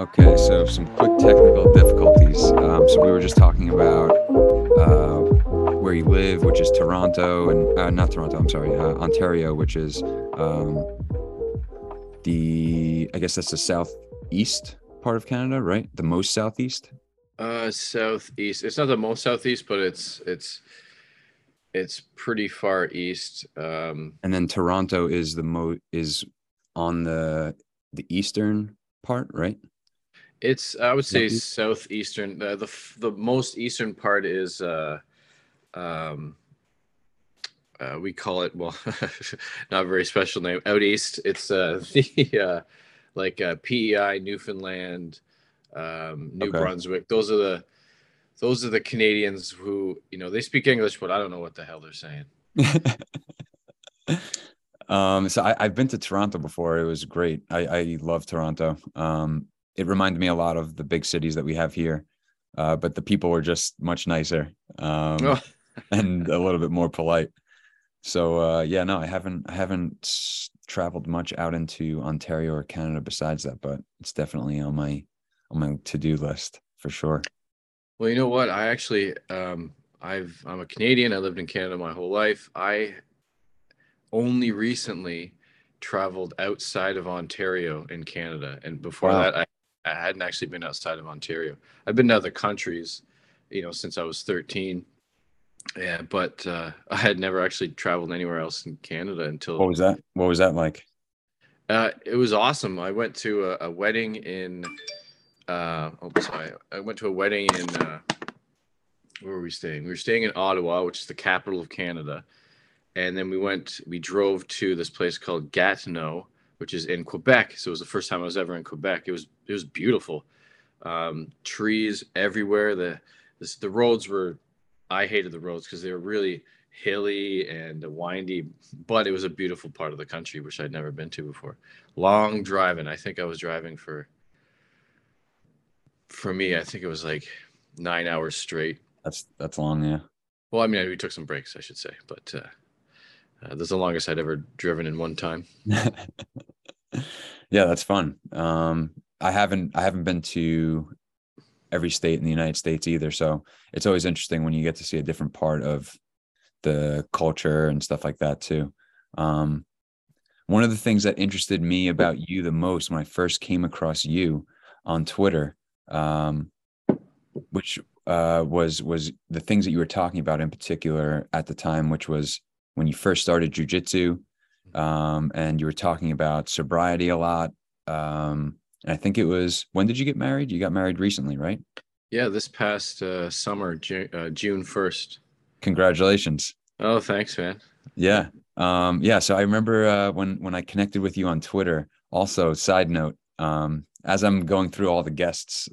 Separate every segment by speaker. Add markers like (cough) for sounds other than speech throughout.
Speaker 1: Okay, so some quick technical difficulties. Um, so we were just talking about uh, where you live, which is Toronto, and uh, not Toronto. I'm sorry, uh, Ontario, which is um, the I guess that's the southeast part of Canada, right? The most southeast.
Speaker 2: Uh, southeast. It's not the most southeast, but it's it's it's pretty far east. Um,
Speaker 1: and then Toronto is the mo is on the the eastern part, right?
Speaker 2: It's I would say southeastern. Uh, the the most eastern part is uh, um, uh, we call it well, (laughs) not a very special name. Out east, it's uh, (laughs) the uh, like uh, PEI, Newfoundland, um, New okay. Brunswick. Those are the those are the Canadians who you know they speak English, but I don't know what the hell they're saying. (laughs)
Speaker 1: um, so I, have been to Toronto before. It was great. I, I love Toronto. Um, it reminded me a lot of the big cities that we have here, uh, but the people were just much nicer um, oh. (laughs) and a little bit more polite. So uh, yeah, no, I haven't I haven't traveled much out into Ontario or Canada besides that, but it's definitely on my on my to do list for sure.
Speaker 2: Well, you know what? I actually um, I've I'm a Canadian. I lived in Canada my whole life. I only recently traveled outside of Ontario in Canada, and before wow. that, I I hadn't actually been outside of Ontario. I've been to other countries, you know, since I was 13. Yeah, but uh, (laughs) I had never actually traveled anywhere else in Canada until.
Speaker 1: What was that? What was that like?
Speaker 2: Uh, it was awesome. I went to a, a wedding in. Uh, oh, sorry. I went to a wedding in. Uh, where were we staying? We were staying in Ottawa, which is the capital of Canada, and then we went. We drove to this place called Gatineau, which is in Quebec. So it was the first time I was ever in Quebec. It was it was beautiful. Um, trees everywhere. The this, the roads were. I hated the roads because they were really hilly and windy, but it was a beautiful part of the country which I'd never been to before. Long driving. I think I was driving for. For me, I think it was like nine hours straight.
Speaker 1: That's that's long, yeah.
Speaker 2: Well, I mean, we took some breaks, I should say, but uh, uh, that's the longest I'd ever driven in one time. (laughs)
Speaker 1: yeah, that's fun. Um, I haven't I haven't been to every state in the United States either, so it's always interesting when you get to see a different part of the culture and stuff like that too. Um, one of the things that interested me about you the most when I first came across you on Twitter, um, which uh, was was the things that you were talking about in particular at the time, which was when you first started jujitsu, um, and you were talking about sobriety a lot. Um, and I think it was when did you get married? You got married recently, right?
Speaker 2: Yeah, this past uh, summer, June, uh, June 1st.
Speaker 1: Congratulations.
Speaker 2: Oh, thanks, man.
Speaker 1: Yeah. Um, yeah. So I remember uh, when when I connected with you on Twitter. Also, side note, um, as I'm going through all the guests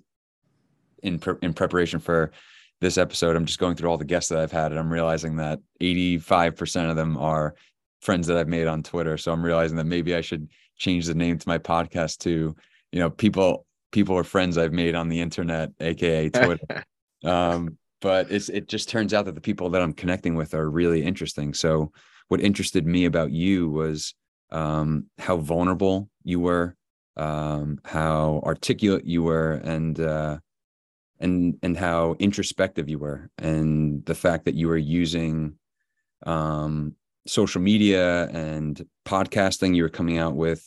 Speaker 1: in pre- in preparation for this episode, I'm just going through all the guests that I've had, and I'm realizing that 85% of them are friends that I've made on Twitter. So I'm realizing that maybe I should change the name to my podcast to, you know, people people or friends I've made on the internet, aka (laughs) Twitter. um, but it's it just turns out that the people that I'm connecting with are really interesting. So what interested me about you was um, how vulnerable you were, um, how articulate you were, and uh, and and how introspective you were and the fact that you were using um, social media and podcasting. You were coming out with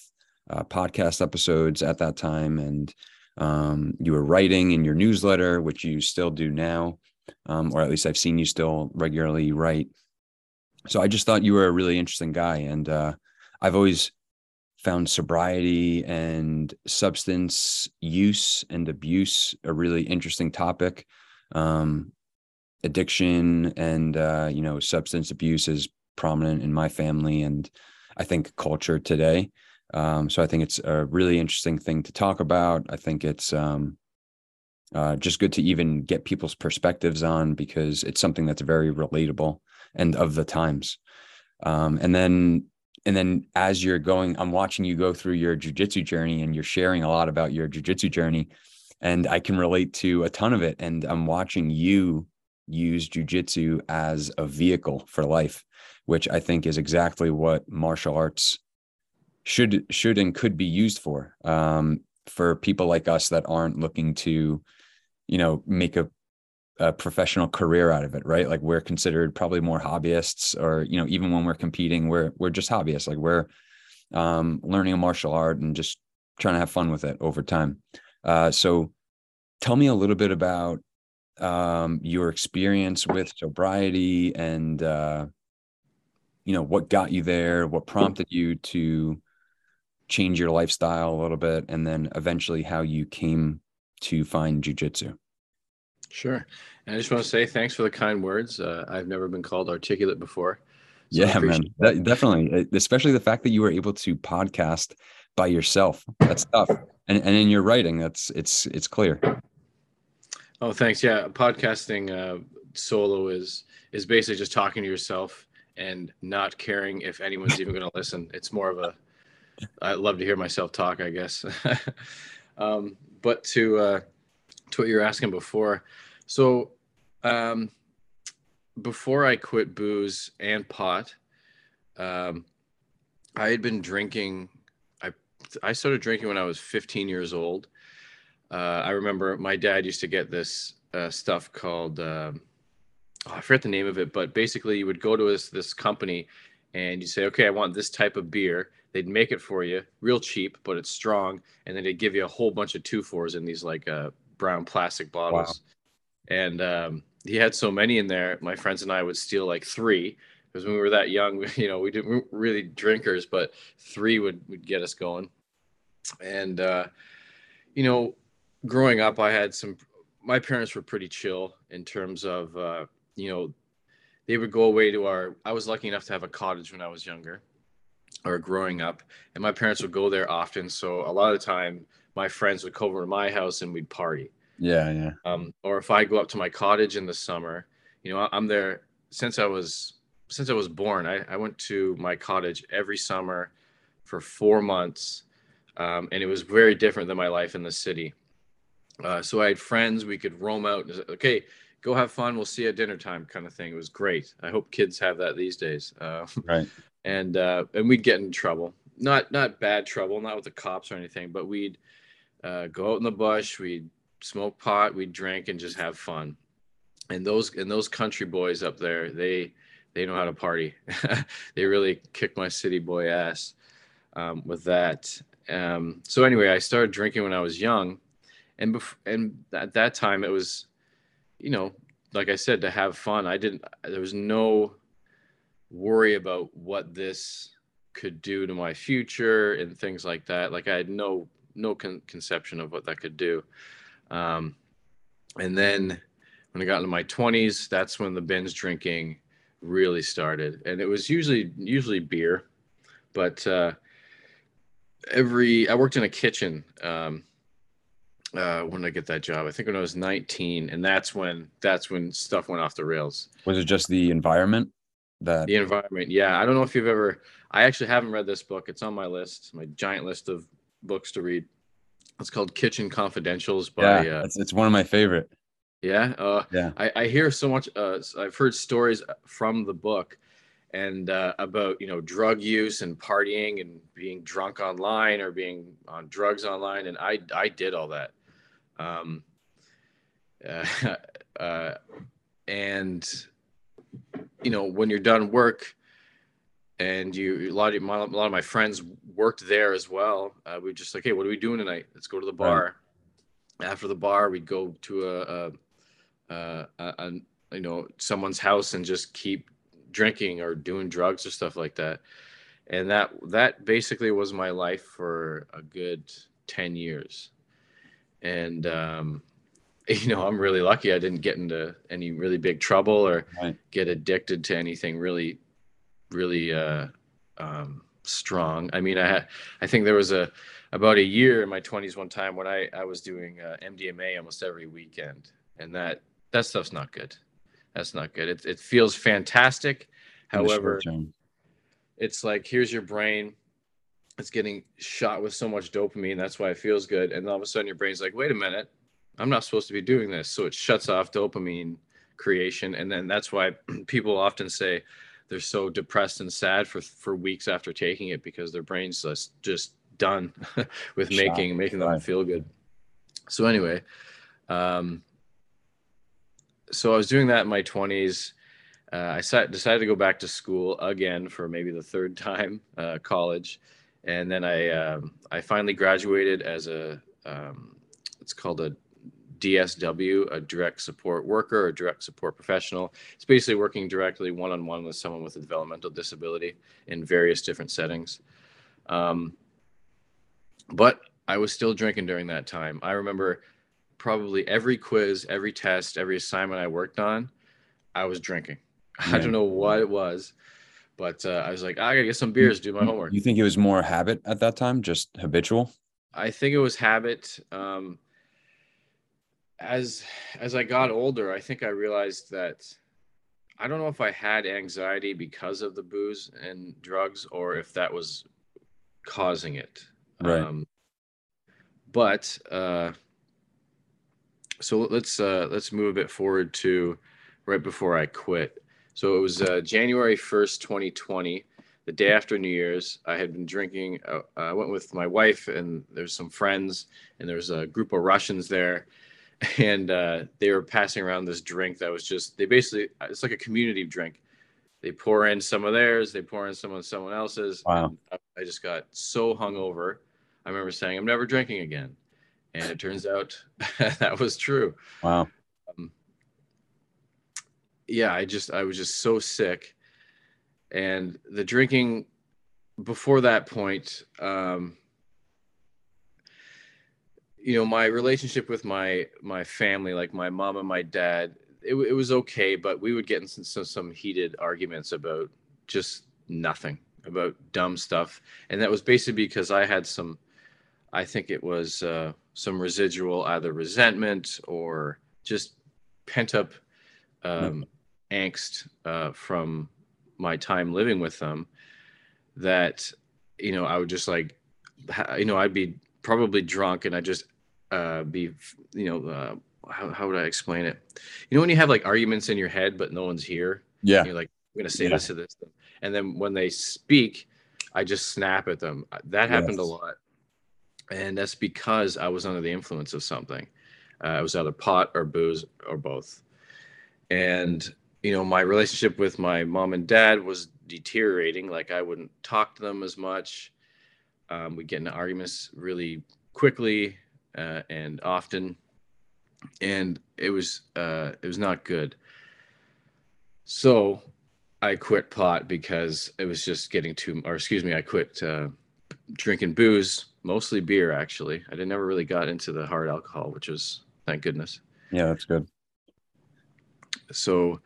Speaker 1: uh, podcast episodes at that time and um, you were writing in your newsletter which you still do now um, or at least i've seen you still regularly write. So i just thought you were a really interesting guy and uh, i've always found sobriety and substance use and abuse a really interesting topic. Um, addiction and uh, you know substance abuse is prominent in my family and I think culture today. Um, so I think it's a really interesting thing to talk about. I think it's um, uh, just good to even get people's perspectives on because it's something that's very relatable and of the times. Um, and then and then as you're going i'm watching you go through your jujitsu journey and you're sharing a lot about your jujitsu journey and i can relate to a ton of it. And i'm watching you use jujitsu as a vehicle for life which i think is exactly what martial arts should should and could be used for um, for people like us that aren't looking to, you know, make a, a professional career out of it, right? Like we're considered probably more hobbyists, or you know, even when we're competing, we're we're just hobbyists. Like we're um, learning a martial art and just trying to have fun with it over time. Uh, so, tell me a little bit about um, your experience with sobriety and uh, you know what got you there, what prompted you to change your lifestyle a little bit, and then eventually how you came to find jujitsu.
Speaker 2: Sure. And I just want to say thanks for the kind words. Uh, I've never been called articulate before.
Speaker 1: So yeah, man, that, definitely. Especially the fact that you were able to podcast by yourself. That's tough. And and in your writing, that's it's it's clear.
Speaker 2: Oh, thanks. Yeah, podcasting uh, solo is is basically just talking to yourself and not caring if anyone's even going to listen. It's more of a I love to hear myself talk, I guess. (laughs) um, but to uh, to what you were asking before, so um, before I quit booze and pot, um, I had been drinking. I I started drinking when I was 15 years old. Uh, I remember my dad used to get this uh, stuff called um, oh, I forget the name of it, but basically you would go to this this company and you say, okay, I want this type of beer. They'd make it for you, real cheap, but it's strong, and then they'd give you a whole bunch of two fours in these like uh, brown plastic bottles. Wow. And um, he had so many in there. My friends and I would steal like three because when we were that young, (laughs) you know, we didn't really drinkers, but three would would get us going. And uh, you know, growing up, I had some. My parents were pretty chill in terms of uh, you know, they would go away to our. I was lucky enough to have a cottage when I was younger, or growing up, and my parents would go there often. So a lot of the time, my friends would come over to my house and we'd party.
Speaker 1: Yeah, yeah.
Speaker 2: Um, or if I go up to my cottage in the summer, you know, I'm there since I was since I was born. I, I went to my cottage every summer for four months, um, and it was very different than my life in the city. Uh, so I had friends. We could roam out. And say, okay, go have fun. We'll see you at dinner time, kind of thing. It was great. I hope kids have that these days. Uh,
Speaker 1: right. (laughs)
Speaker 2: And uh, and we'd get in trouble. Not not bad trouble, not with the cops or anything, but we'd uh, go out in the bush. We'd smoke pot. We'd drink and just have fun. And those and those country boys up there, they they know how to party. (laughs) they really kick my city boy ass um, with that. Um, so anyway, I started drinking when I was young, and bef- and at that time it was you know, like I said, to have fun. I didn't, there was no worry about what this could do to my future and things like that. Like I had no, no con- conception of what that could do. Um, and then when I got into my 20s, that's when the binge drinking really started. And it was usually, usually beer, but, uh, every, I worked in a kitchen, um, uh, when did I get that job? I think when I was 19, and that's when that's when stuff went off the rails.
Speaker 1: Was it just the environment? That
Speaker 2: the environment, yeah. I don't know if you've ever. I actually haven't read this book. It's on my list, my giant list of books to read. It's called Kitchen Confidentials by.
Speaker 1: Yeah, uh, it's, it's one of my favorite.
Speaker 2: Yeah, uh, yeah. I, I hear so much. Uh, I've heard stories from the book, and uh, about you know drug use and partying and being drunk online or being on drugs online, and I I did all that. Um, uh, (laughs) uh, and you know, when you're done work, and you a lot of my, a lot of my friends worked there as well. Uh, we just like, hey, what are we doing tonight? Let's go to the bar. Right. After the bar, we'd go to a, a, a, a you know someone's house and just keep drinking or doing drugs or stuff like that. And that that basically was my life for a good ten years and um, (laughs) you know i'm really lucky i didn't get into any really big trouble or right. get addicted to anything really really uh, um, strong i mean i had i think there was a about a year in my 20s one time when i i was doing uh, mdma almost every weekend and that that stuff's not good that's not good it, it feels fantastic however it's like here's your brain it's getting shot with so much dopamine. That's why it feels good. And all of a sudden, your brain's like, wait a minute, I'm not supposed to be doing this. So it shuts off dopamine creation. And then that's why (clears throat) people often say they're so depressed and sad for, for weeks after taking it because their brains just, just done (laughs) with
Speaker 1: Shot,
Speaker 2: making making them
Speaker 1: right.
Speaker 2: feel good. So anyway, um, so I was doing that in my twenties. Uh, I sat, decided to go back to school again for maybe the third time, uh, college, and then I um, I finally graduated as a um, it's called a DSW, a direct support worker, a direct support professional. It's basically working directly one on one with someone with a developmental disability in various different settings. Um, but I was still drinking during that time. I remember probably every quiz, every test, every assignment I worked on, I was drinking. (laughs) I don't know what it was, but uh, I was like, I gotta get some beers, do my homework.
Speaker 1: You think it was more habit at that time, just habitual?
Speaker 2: I think it was habit. Um, as as I got older, I think I realized that I don't know if I had anxiety because of the booze and drugs, or if that was causing it.
Speaker 1: Right.
Speaker 2: Um, but uh, so let's uh, let's move a bit forward to right before I quit. So it was uh, January first, twenty twenty the day after New Year's, I had been drinking. Uh, I went with my wife, and there's some friends, and there was a group of Russians there, (laughs) and uh, they were passing around this drink that was just. They basically, it's like a community drink. They pour in some of theirs, they pour in some of someone else's.
Speaker 1: Wow.
Speaker 2: and I, just got so hungover. I remember saying, "I'm never drinking again," and it turns out (laughs) that was true
Speaker 1: Wow.
Speaker 2: yeah i just i was just so sick and the drinking before that point um you know my relationship with my my family like my mom and my dad it, it was okay but we would get in some, some some heated arguments about just nothing about dumb stuff. And that was basically because i had some i think it was uh, some residual either resentment or just pent up um, angst uh, from my time living with them that you know i would just like you know i'd be probably drunk and i just uh be you know uh how, how would i explain it? You know when you have like arguments in your head but no one's here?
Speaker 1: Yeah.
Speaker 2: you're like i'm gonna say
Speaker 1: Yeah.
Speaker 2: this to this and then when they speak i just snap at them. That happened a lot. And that's because i was under the influence of something. Uh, it was either pot or booze or both. And you know my relationship with my mom and dad was deteriorating. Like i wouldn't talk to them as much um, we get into arguments really quickly uh, and often. And it was uh, it was not good. So i quit pot because it was just getting too or excuse me i quit uh, drinking booze mostly beer actually. I didn't never really got into the hard alcohol which was thank goodness.
Speaker 1: Yeah, that's good.
Speaker 2: so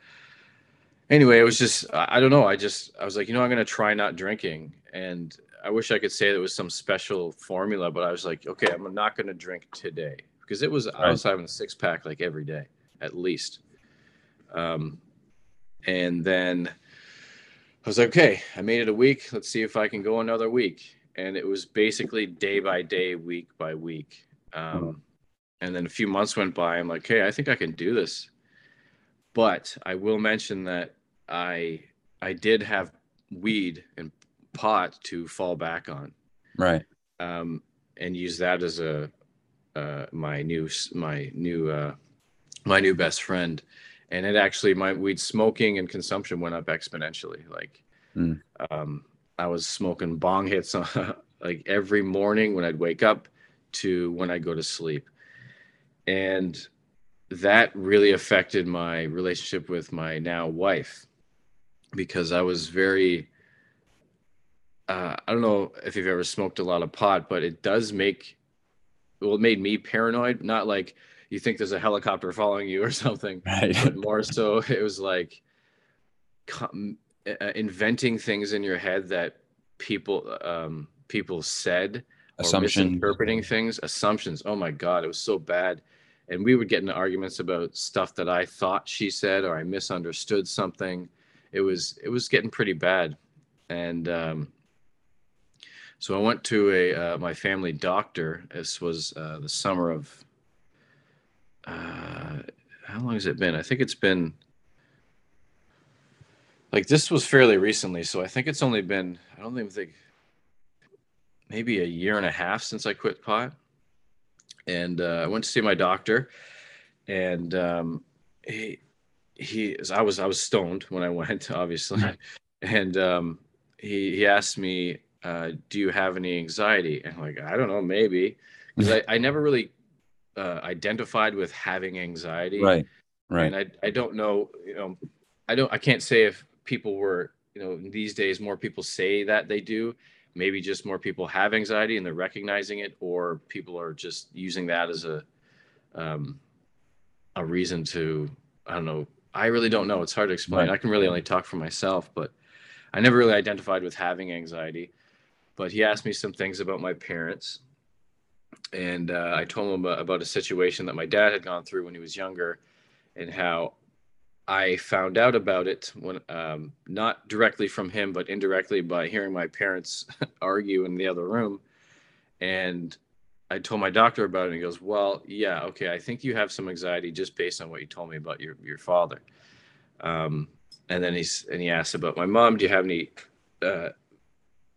Speaker 2: anyway it was just i I don't know. I just i was like you know i'm going to try not drinking. And i wish i could say there was some special formula but i was like okay i'm not going to drink today. Because it was i was having a six pack like every day at least. Um and then i was like okay i made it a week. Let's see if i can go another week. And it was basically day by day week by week. Um and then a few months went by. I'm like hey i think i can do this. But I will mention that I I did have weed and pot to fall back on,
Speaker 1: Right.
Speaker 2: um, and use that as a uh, my new my new uh, my new best friend, and it actually my weed smoking and consumption went up exponentially. Like,
Speaker 1: Mm.
Speaker 2: um, I was smoking bong hits on, (laughs) like every morning when I'd wake up to when I go to sleep, and that really affected my relationship with my now wife because I was very uh, I don't know if you've ever smoked a lot of pot, but it does make well, it made me paranoid. Not like you think there's a helicopter following you or (laughs) something,
Speaker 1: Right.
Speaker 2: but more so it was like com- uh, inventing things in your head that people um, people said or
Speaker 1: Assumption.
Speaker 2: misinterpreting things, assumptions. Oh my god, it was so bad. And we would get into arguments about stuff that I thought she said or I misunderstood something. It was it was getting pretty bad, and um, so I went to a uh, my family doctor. This was uh, the summer of uh, how long has it been? I think it's been like this was fairly recently, so I think it's only been I don't even think maybe a year and a half since I quit pot, and uh, I went to see my doctor, and um, he he I was I was stoned when I (laughs) went, obviously, and um, he he asked me, uh, "Do you have any anxiety?" And I'm like, I don't know, maybe, (laughs) because I, I never really uh, identified with having anxiety,
Speaker 1: right, right,
Speaker 2: and I I don't know, you know, I don't I can't say if people were you know these days more people say that they do. Maybe just more people have anxiety and they're recognizing it or people are just using that as a um, a reason to i don't know. I really don't know. It's hard to explain. Right. i can really only talk for myself but i never really identified with having anxiety but he asked me some things about my parents and uh, i told him about, a situation that my dad had gone through when he was younger and how I found out about it when um, not directly from him, but indirectly by hearing my parents (laughs) argue in the other room. And I told my doctor about it. And he goes, "Well, yeah, okay. I think you have some anxiety just based on what you told me about your your father." Um, and then he's and he asked about my mom. Do you have any, uh,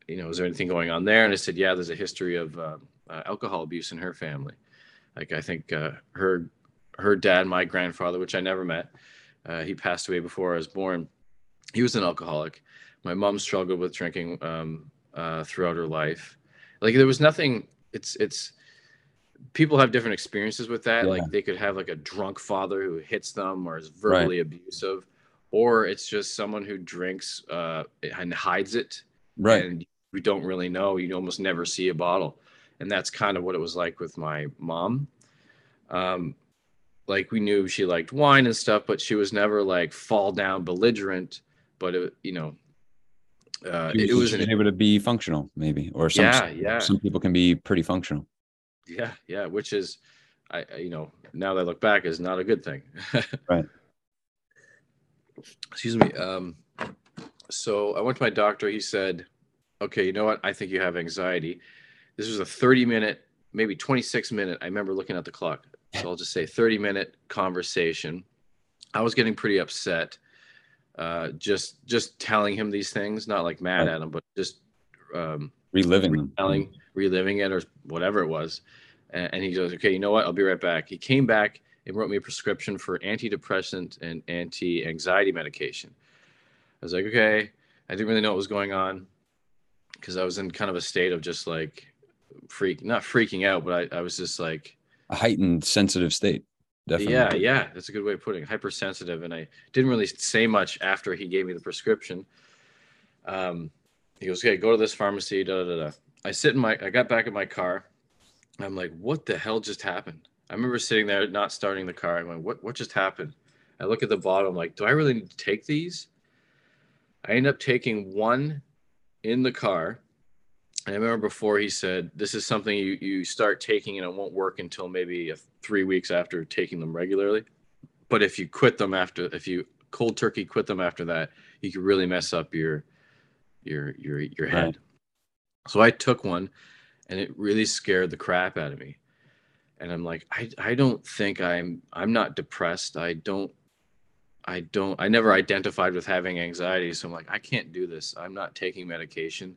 Speaker 2: you know, is there anything going on there? And I said, "Yeah, there's a history of uh, uh, alcohol abuse in her family. Like I think uh, her her dad, my grandfather, which I never met." Uh, he passed away before I was born. He was an alcoholic. My mom struggled with drinking um, uh, throughout her life. Like there was nothing. It's it's people have different experiences with that. Yeah. Like they could have like a drunk father who hits them or is verbally right. abusive, or it's just someone who drinks uh, and hides it.
Speaker 1: Right.
Speaker 2: And we don't really know. You almost never see a bottle, and that's kind of what it was like with my mom. Um, like we knew she liked wine and stuff, but she was never like fall down belligerent. But it, you know,
Speaker 1: uh, was, it was an, able to be functional, maybe, or some,
Speaker 2: yeah, yeah.
Speaker 1: Some people can be pretty functional.
Speaker 2: Yeah, yeah, which is, I, you know, now that I look back, is not a good thing. (laughs)
Speaker 1: right.
Speaker 2: Excuse me. Um, so I went to my doctor. He said, "Okay, you know what? I think you have anxiety." This was a 30 minute, maybe 26 minute. I remember looking at the clock so I'll just say 30 minute conversation. I was getting pretty upset. Uh, just just telling him these things, not like mad at him, but just um,
Speaker 1: reliving them,
Speaker 2: telling, reliving it or whatever it was. And, and he goes, "Okay, you know what? I'll be right back." He came back and wrote me a prescription for antidepressant and anti-anxiety medication. I was like, "Okay." I didn't really know what was going on because I was in kind of a state of just like freak, not freaking out, but I, I was just like
Speaker 1: a heightened sensitive state.
Speaker 2: Definitely. Yeah, yeah, that's a good way of putting it. Hypersensitive, and I didn't really say much after he gave me the prescription. Um, he goes, "Okay, go to this pharmacy." Da da da. I sit in my, I got back in my car. I'm like, "What the hell just happened?" I remember sitting there, not starting the car. I'm going, "What? What just happened?" I look at the bottle. I'm like, "Do I really need to take these?" I end up taking one in the car I remember before he said, "This is something you you start taking and it won't work until maybe three weeks after taking them regularly. But if you quit them after, if you cold turkey quit them after that, you could really mess up your your your your head." Right. So I took one, and it really scared the crap out of me. And I'm like, I I don't think I'm I'm not depressed. I don't I don't I never identified with having anxiety. So I'm like, I can't do this. I'm not taking medication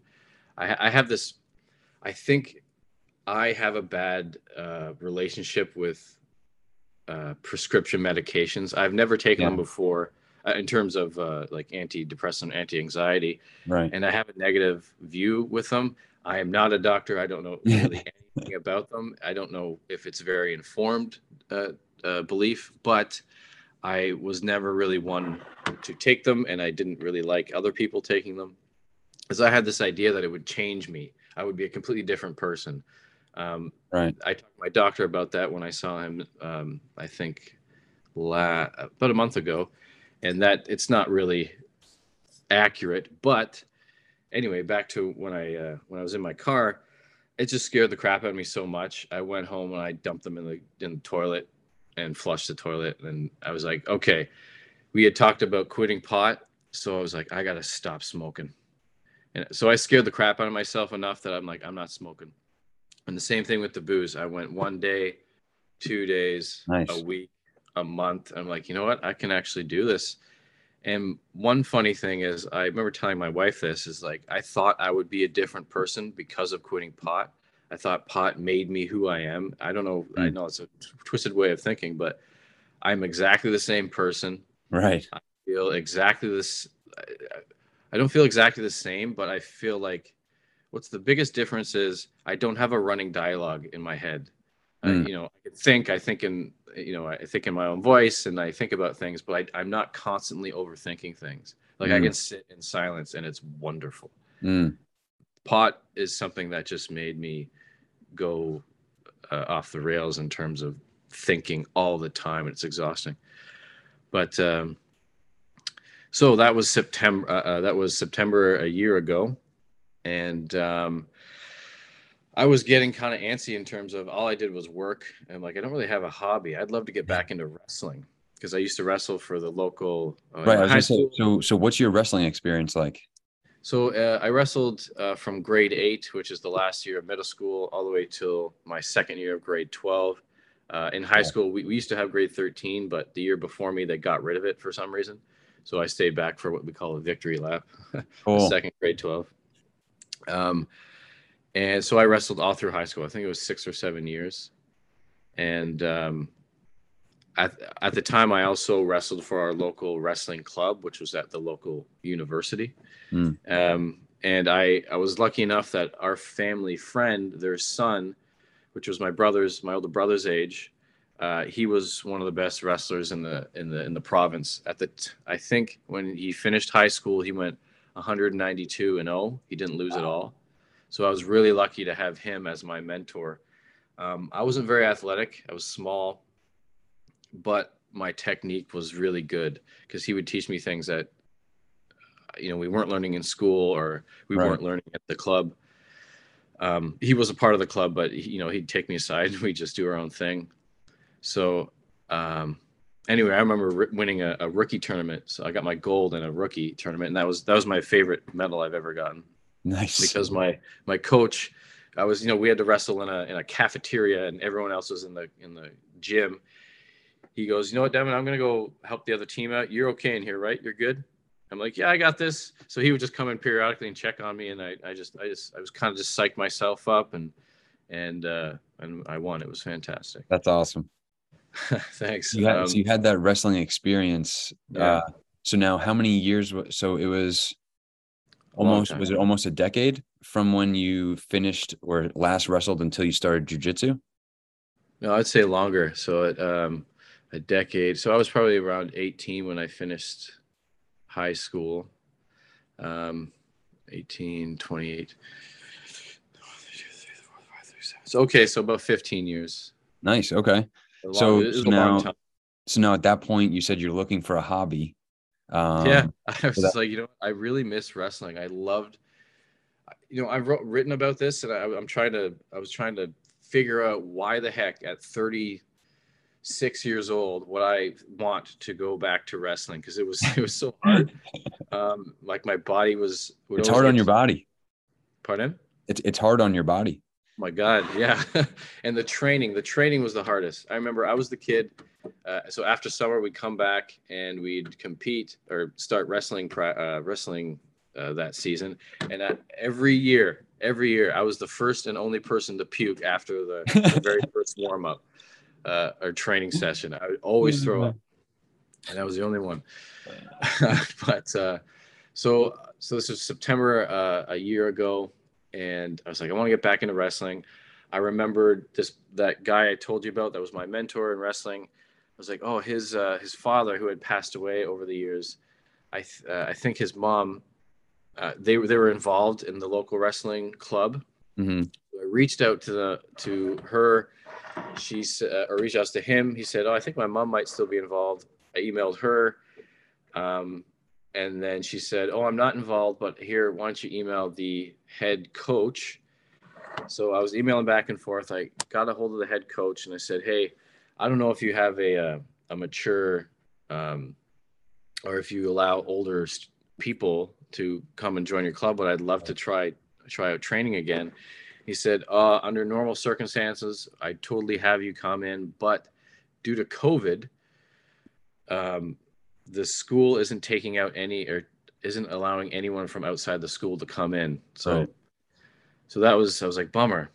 Speaker 2: I, I have this. I think I have a bad uh, relationship with uh, prescription medications. I've never taken yeah. them before uh, in terms of uh, like antidepressant, anti-anxiety,
Speaker 1: right?
Speaker 2: And I have a negative view with them. I am not a doctor. I don't know (laughs) really anything about them. I don't know if it's very informed uh, uh, belief, but I was never really one to take them, and I didn't really like other people taking them is I had this idea that it would change me. I would be a completely different person. Um,
Speaker 1: right.
Speaker 2: I talked to my doctor about that when I saw him. Um, I think la- about a month ago, and that it's not really accurate. But anyway, back to when I uh, when I was in my car, it just scared the crap out of me so much. I went home and I dumped them in the in the toilet and flushed the toilet, and I was like, okay. We had talked about quitting pot, so I was like, I gotta stop smoking. And so I scared the crap out of myself enough that I'm like, I'm not smoking. And the same thing with the booze. I went one day, two days, nice. a week, a month. I'm like, you know what? I can actually do this. And one funny thing is, I remember telling my wife this is like, I thought I would be a different person because of quitting pot. I thought pot made me who I am. I don't know. Mm. I know it's a twisted way of thinking, but I'm exactly the same person.
Speaker 1: Right.
Speaker 2: I feel exactly this. I don't feel exactly the same, but I feel like what's the biggest difference is I don't have a running dialogue in my head. Mm. Uh, you know, I can think, I think in, you know, I think in my own voice and I think about things, but I, am not constantly overthinking things. Like mm. I can sit in silence and it's wonderful.
Speaker 1: Mm.
Speaker 2: Pot is something that just made me go uh, off the rails in terms of thinking all the time. It's exhausting. But um, so that was September. Uh, uh, that was September a year ago, and um, I was getting kind of antsy in terms of all I did was work. And like, I don't really have a hobby. I'd love to get back into wrestling because I used to wrestle for the local.
Speaker 1: Uh, right. I was say, so, so what's your wrestling experience like?
Speaker 2: So uh, I wrestled uh, from grade eight, which is the last year of middle school, all the way till my second year of grade 12. Uh, in high school, we, we used to have grade 13, but the year before me, they got rid of it for some reason. So I stayed back for what we call a victory lap, (laughs) cool. second grade 12. Um, and so I wrestled all through high school. I think it was six or seven years. And um, at, at the time, I also wrestled for our local wrestling club, which was at the local university. Mm. Um, and I, I was lucky enough that our family friend, their son, which was my brother's, my older brother's age, uh, he was one of the best wrestlers in the in the in the province. At the t- I think when he finished high school, he went 192 and 0. He didn't lose wow. at all. So I was really lucky to have him as my mentor. Um, I wasn't very athletic. I was small, but my technique was really good because he would teach me things that you know we weren't learning in school or we right. weren't learning at the club. Um, he was a part of the club but he, you know he'd take me aside (laughs) and we just do our own thing. So um, anyway i remember winning a, a, rookie tournament. So i got my gold in a rookie tournament and that was that was my favorite medal i've ever gotten.
Speaker 1: Nice.
Speaker 2: Because my my coach i was you know we had to wrestle in a in a cafeteria and everyone else was in the in the gym he goes you know what Devon i'm gonna go help the other team out you're okay in here right you're good I'm like, yeah, I got this. So he would just come in periodically and check on me, and I, I just, I just, I was kind of just psyched myself up, and and uh, and I won. It was fantastic.
Speaker 1: That's awesome. (laughs)
Speaker 2: Thanks.
Speaker 1: You had, um, so you had that wrestling experience. Yeah. Uh, so now, how many years? So it was almost was it almost a decade from when you finished or last wrestled until you started jujitsu?
Speaker 2: No, I'd say longer. So it, um, a decade. So I was probably around 18 when I finished high school, um, 18, 28. So, okay, so about 15 years.
Speaker 1: Nice. Okay. Long, so, so now, so now at that point, you said you're looking for a hobby.
Speaker 2: Um, yeah, (laughs) I was that- like, you know, I really miss wrestling. I loved, you know, I've wrote, written about this, and I, I'm trying to, I was trying to figure out why the heck at 30 six years old what I want to go back to wrestling because it was it was so (laughs) hard. Um, like my body was.
Speaker 1: It's hard on your body.
Speaker 2: Pardon?
Speaker 1: It's it's hard on your body.
Speaker 2: my God, yeah. (laughs) and the training, the training was the hardest. I remember I was the kid. Uh, so after summer, we'd come back and we'd compete or start wrestling, uh, wrestling uh, that season. And every year, every year, I was the first and only person to puke after the, the very (laughs) first warm up uh, or training session. I would always throw up, and that was the only one. (laughs) but uh, so so this was September uh, a year ago, and I was like, I want to get back into wrestling. I remembered this that guy I told you about that was my mentor in wrestling. I was like, oh, his uh, his father who had passed away over the years. I th- uh, I think his mom. Uh, they were they were involved in the local wrestling club.
Speaker 1: Mm-hmm.
Speaker 2: I reached out to the to her she uh, or reached out to him. He said, "Oh, I think my mom might still be involved." I emailed her, um, and then she said, "Oh, I'm not involved, but here, why don't you email the head coach?" So I was emailing back and forth. I got a hold of the head coach and I said, "Hey, I don't know if you have a a, uh, a mature, um, or if you allow older people to come and join your club, but I'd love to try try out training again." He said, uh, under normal circumstances, I totally have you come in, but due to COVID, um, the school isn't taking out any or isn't allowing anyone from outside the school to come in. So,
Speaker 1: Right.
Speaker 2: so that was I was like bummer.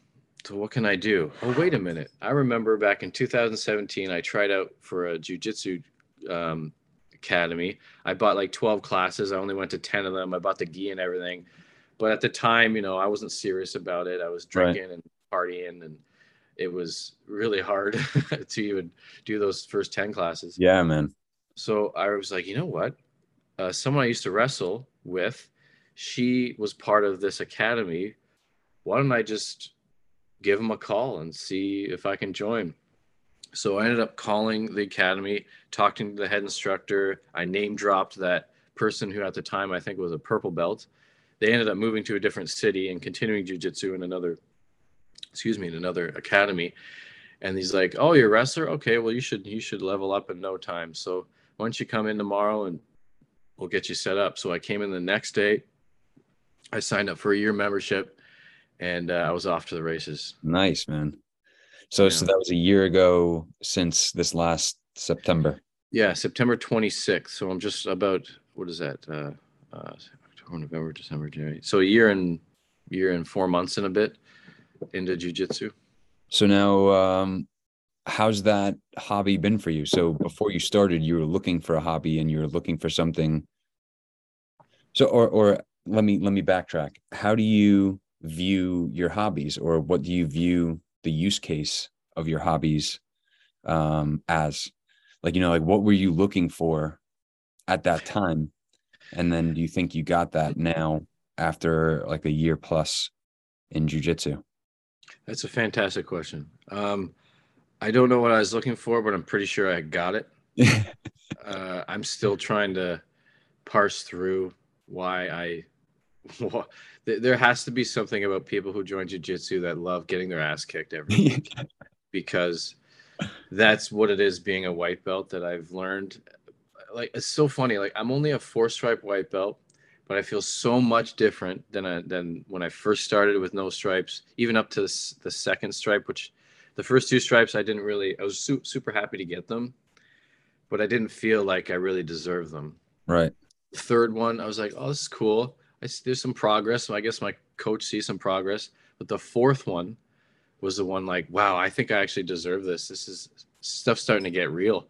Speaker 2: So what can I do? Oh wait a minute. I remember back in 2017, I tried out for a jujitsu um, academy. I bought like 12 classes. I only went to 10 of them. I bought the gi and everything. But at the time, you know, I wasn't serious about it. I was
Speaker 1: Right.
Speaker 2: drinking and partying, and it was really hard (laughs) to even do those first 10 classes.
Speaker 1: Yeah, man.
Speaker 2: So I was like, you know what? Uh, someone I used to wrestle with, she was part of this academy. Why don't I just give them a call and see if I can join? So I ended up calling the academy, talking to the head instructor. I name dropped that person who at the time I think was a purple belt. They ended up moving to a different city and continuing jujitsu in another, excuse me, in another academy. And he's like, "Oh, you're a wrestler? Okay, well you should you should level up in no time." So why don't you come in tomorrow and we'll get you set up. So I came in the next day. I signed up for a year membership, and uh, I was off to the races.
Speaker 1: Nice, man. So, so that was a year ago since this last September.
Speaker 2: Yeah, September 26th. So I'm just about what is that? Uh, uh, October, November, December, January. So a year and year and four months and a bit into jujitsu.
Speaker 1: So now, um, how's that hobby been for you? So before you started, you were looking for a hobby and you were looking for something. So, or, or let me, let me backtrack. How do you view your hobbies or what do you view the use case of your hobbies, um, as like, you know, like what were you looking for at that time? And then do you think you got that now after like a year plus in jujitsu?
Speaker 2: That's a fantastic question. Um, I don't know what I was looking for, but I'm pretty sure I got it. (laughs) uh, I'm still trying to parse through why I. (laughs) there- there has to be something about people who join jujitsu that love getting their ass kicked every (laughs) week because that's what it is being a white belt that I've learned. Like it's so funny. Like I'm only a four stripe white belt, but I feel so much different than I, than when I first started with no stripes, even up to this, the second stripe, which the first two stripes I didn't really. I was su- super happy to get them, but I didn't feel like I really deserved them.
Speaker 1: right.
Speaker 2: The third one, I was like, oh, this is cool. I s there's some progress. So I guess my coach sees some progress. But the fourth one was the one like, wow, I think I actually deserve this. This is stuff starting to get real.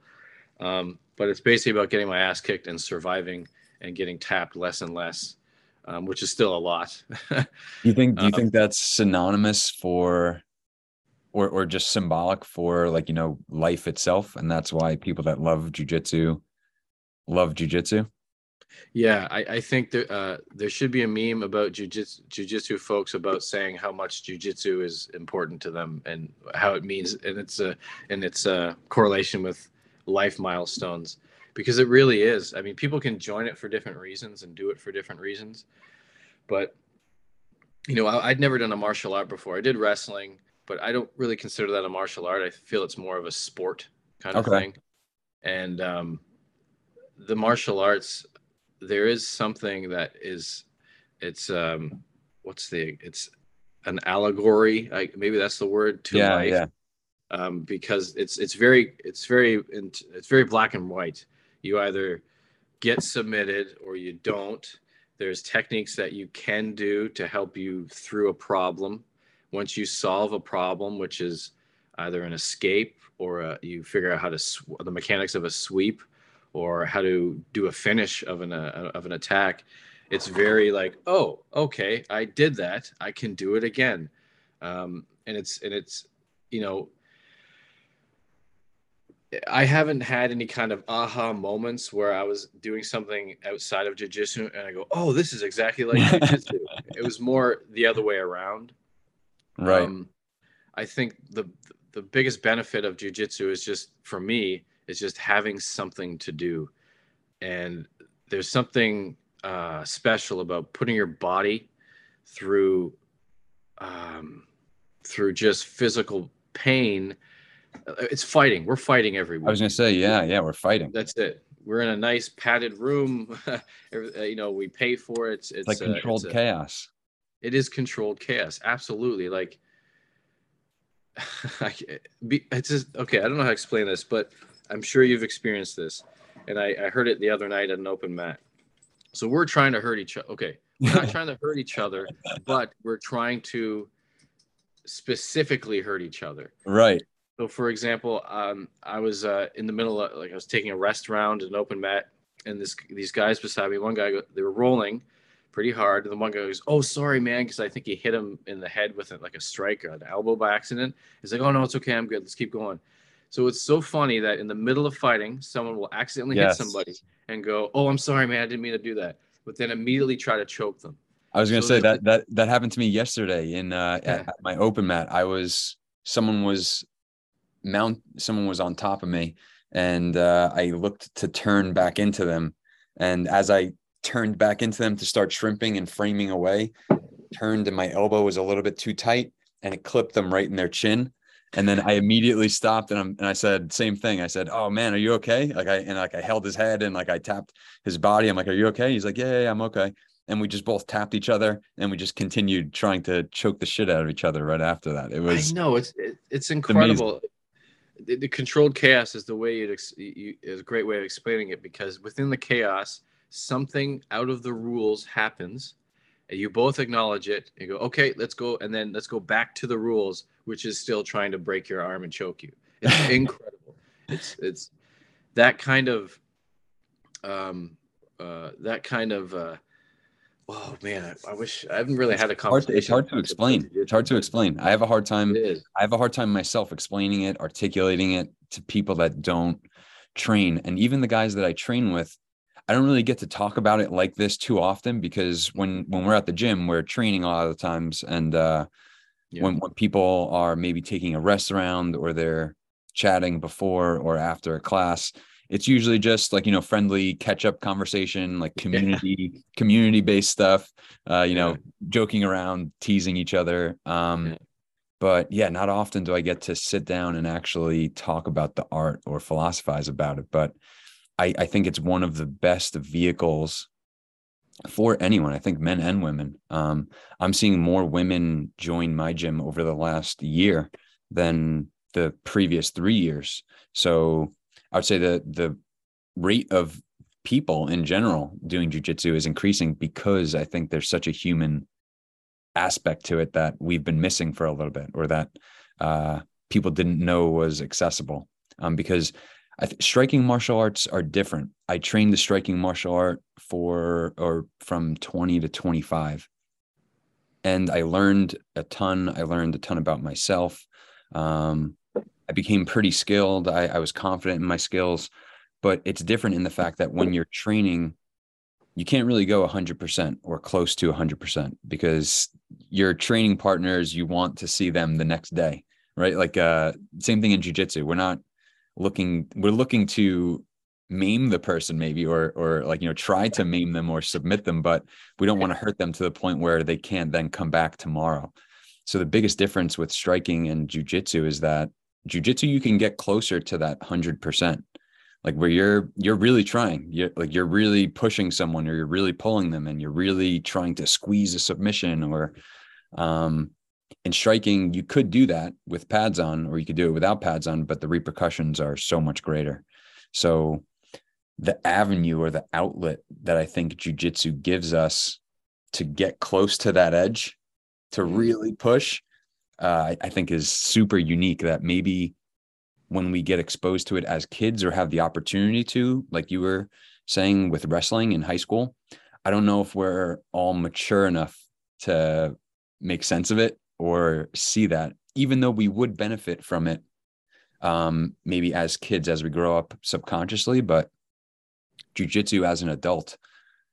Speaker 2: Um, but it's basically about getting my ass kicked and surviving and getting tapped less and less, um, which is still a lot. (laughs)
Speaker 1: You think do you
Speaker 2: Um,
Speaker 1: think that's synonymous for or or just symbolic for like, you know, life itself and that's why people that love jujitsu love jujitsu?
Speaker 2: Yeah, I, I think there uh, there should be a meme about jujitsu, jujitsu folks about saying how much jujitsu is important to them and how it means, and it's a and it's a correlation with life milestones because it really is. I mean, people can join it for different reasons and do it for different reasons, but you know, I, I'd never done a martial art before. I did wrestling, but I don't really consider that a martial art. I feel it's more of a sport kind of
Speaker 1: Okay.
Speaker 2: thing, and um, the martial arts there is something that is it's um what's the it's an allegory like maybe that's the word to
Speaker 1: yeah,
Speaker 2: life
Speaker 1: yeah.
Speaker 2: Um because it's it's very it's very it's very black and white. You either get submitted or you don't. There's techniques that you can do to help you through a problem. Once you solve a problem which is either an escape or a, you figure out how to sw- the mechanics of a sweep or how to do a finish of an uh, of an attack it's very like oh okay i did that. I can do it again. Um, and it's and it's you know i haven't had any kind of aha moments where i was doing something outside of jiu-jitsu and i go oh this is exactly like (laughs) jiu-jitsu it was more the other way around
Speaker 1: Right.
Speaker 2: um, I think the the biggest benefit of jujitsu is just for me is just having something to do, and there's something uh, special about putting your body through um, through just physical pain. Uh, It's fighting. We're fighting every week.
Speaker 1: I was gonna say, yeah, yeah, we're fighting.
Speaker 2: That's it. We're in a nice padded room. (laughs) Uh, you know, we pay for it. It's,
Speaker 1: It's like
Speaker 2: uh,
Speaker 1: controlled
Speaker 2: it's a-
Speaker 1: chaos.
Speaker 2: it is controlled chaos absolutely like (laughs) I, be- it's just okay i don't know how to explain this but i'm sure you've experienced this and I, I heard it the other night at an open mat. So we're trying to hurt each other. Okay, we're not (laughs) trying to hurt each other, but we're trying to specifically hurt each other.
Speaker 1: Right.
Speaker 2: So, for example, um, I was uh, in the middle of like I was taking a rest round in an open mat, and this these guys beside me, one guy they were rolling pretty hard, and the one guy goes, "Oh, sorry, man," because I think he hit him in the head with like a strike or an elbow by accident. He's like, "Oh no, it's okay, I'm good. Let's keep going." So it's so funny that in the middle of fighting, someone will accidentally
Speaker 1: Yes.
Speaker 2: hit somebody and go, "Oh, I'm sorry, man, I didn't mean to do that," but then immediately try to choke them.
Speaker 1: I was gonna
Speaker 2: So
Speaker 1: say that that that happened to me yesterday in uh
Speaker 2: Yeah.
Speaker 1: at, at my open mat. I was someone was mount someone was on top of me and uh I looked to turn back into them and as I turned back into them to start shrimping and framing away, turned and my elbow was a little bit too tight and it clipped them right in their chin. And then I immediately stopped and, I'm, and I said same thing. I said, "Oh man, are you okay?" Like I and like I held his head and like I tapped his body. I'm like, "Are you okay?" He's like, "Yeah, yeah, yeah, I'm okay." and we just both tapped each other and we just continued trying to choke the shit out of each other right after that. It was
Speaker 2: I know it's it, it's incredible. The, the controlled chaos is the way it ex- you, is a great way of explaining it because within the chaos, something out of the rules happens, and you both acknowledge it. You go, okay, let's go, and then let's go back to the rules, which is still trying to break your arm and choke you. It's (laughs) incredible. It's it's that kind of um uh that kind of uh oh man I, I wish I haven't really had a
Speaker 1: hard
Speaker 2: conversation.
Speaker 1: it's hard to explain. It's hard to explain. I have a hard time. I have a hard time myself explaining it, articulating it to people that don't train. And even the guys that I train with, I don't really get to talk about it like this too often because when when we're at the gym, we're training a lot of the times. And uh
Speaker 2: Yeah.
Speaker 1: when when people are maybe taking a rest around or they're chatting before or after a class, it's usually just like you know friendly catch up conversation, like community community based stuff. Uh, you know, joking around, teasing each other. Um,
Speaker 2: Yeah.
Speaker 1: but yeah, not often do I get to sit down and actually talk about the art or philosophize about it. But I, I think it's one of the best vehicles for anyone. I think men and women. Um, I'm seeing more women join my gym over the last year than the previous three years. So I would say that the rate of people in general doing jujitsu is increasing because I think there's such a human aspect to it that we've been missing for a little bit or that uh, people didn't know was accessible. Um, because th- striking martial arts are different. I trained the striking martial art for or from 20 to 25. And I learned a ton. I learned a ton about myself. Um, I became pretty skilled. I, I was confident in my skills, but it's different in the fact that when you're training, you can't really go 100% or close to 100% because your training partners, you want to see them the next day, right? Like, uh, same thing in jujitsu. We're not looking, we're looking to maim the person maybe or or like you know try to maim them or submit them but we don't want to hurt them to the point where they can't then come back tomorrow so the biggest difference with striking and jujitsu is that jujitsu you can get closer to that 100% like where you're you're really trying. You're like you're really pushing someone or you're really pulling them and you're really trying to squeeze a submission or um in striking you could do that with pads on or you could do it without pads on but the repercussions are so much greater. So the avenue or the outlet that I think jujitsu gives us to get close to that edge, to
Speaker 2: Mhm.
Speaker 1: really push, uh, I, think is super unique. That maybe when we get exposed to it as kids or have the opportunity to, like you were saying with wrestling in high school, I don't know if we're all mature enough to make sense of it or see that, even though we would benefit from it um, maybe as kids as we grow up subconsciously, but jujitsu as an adult,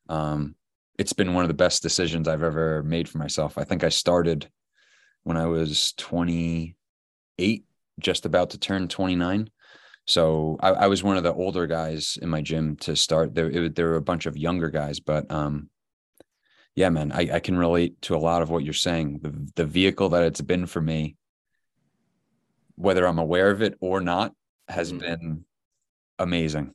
Speaker 1: um, it's been one of the best decisions I've ever made for myself. I think I started when I was 28, just about to turn 29. So I, I was one of the older guys in my gym to start. There, it, there were a bunch of younger guys, but um, yeah, man, I, I can relate to a lot of what you're saying. The, the vehicle that it's been for me whether I'm aware of it or not, has
Speaker 2: Mhm.
Speaker 1: been amazing.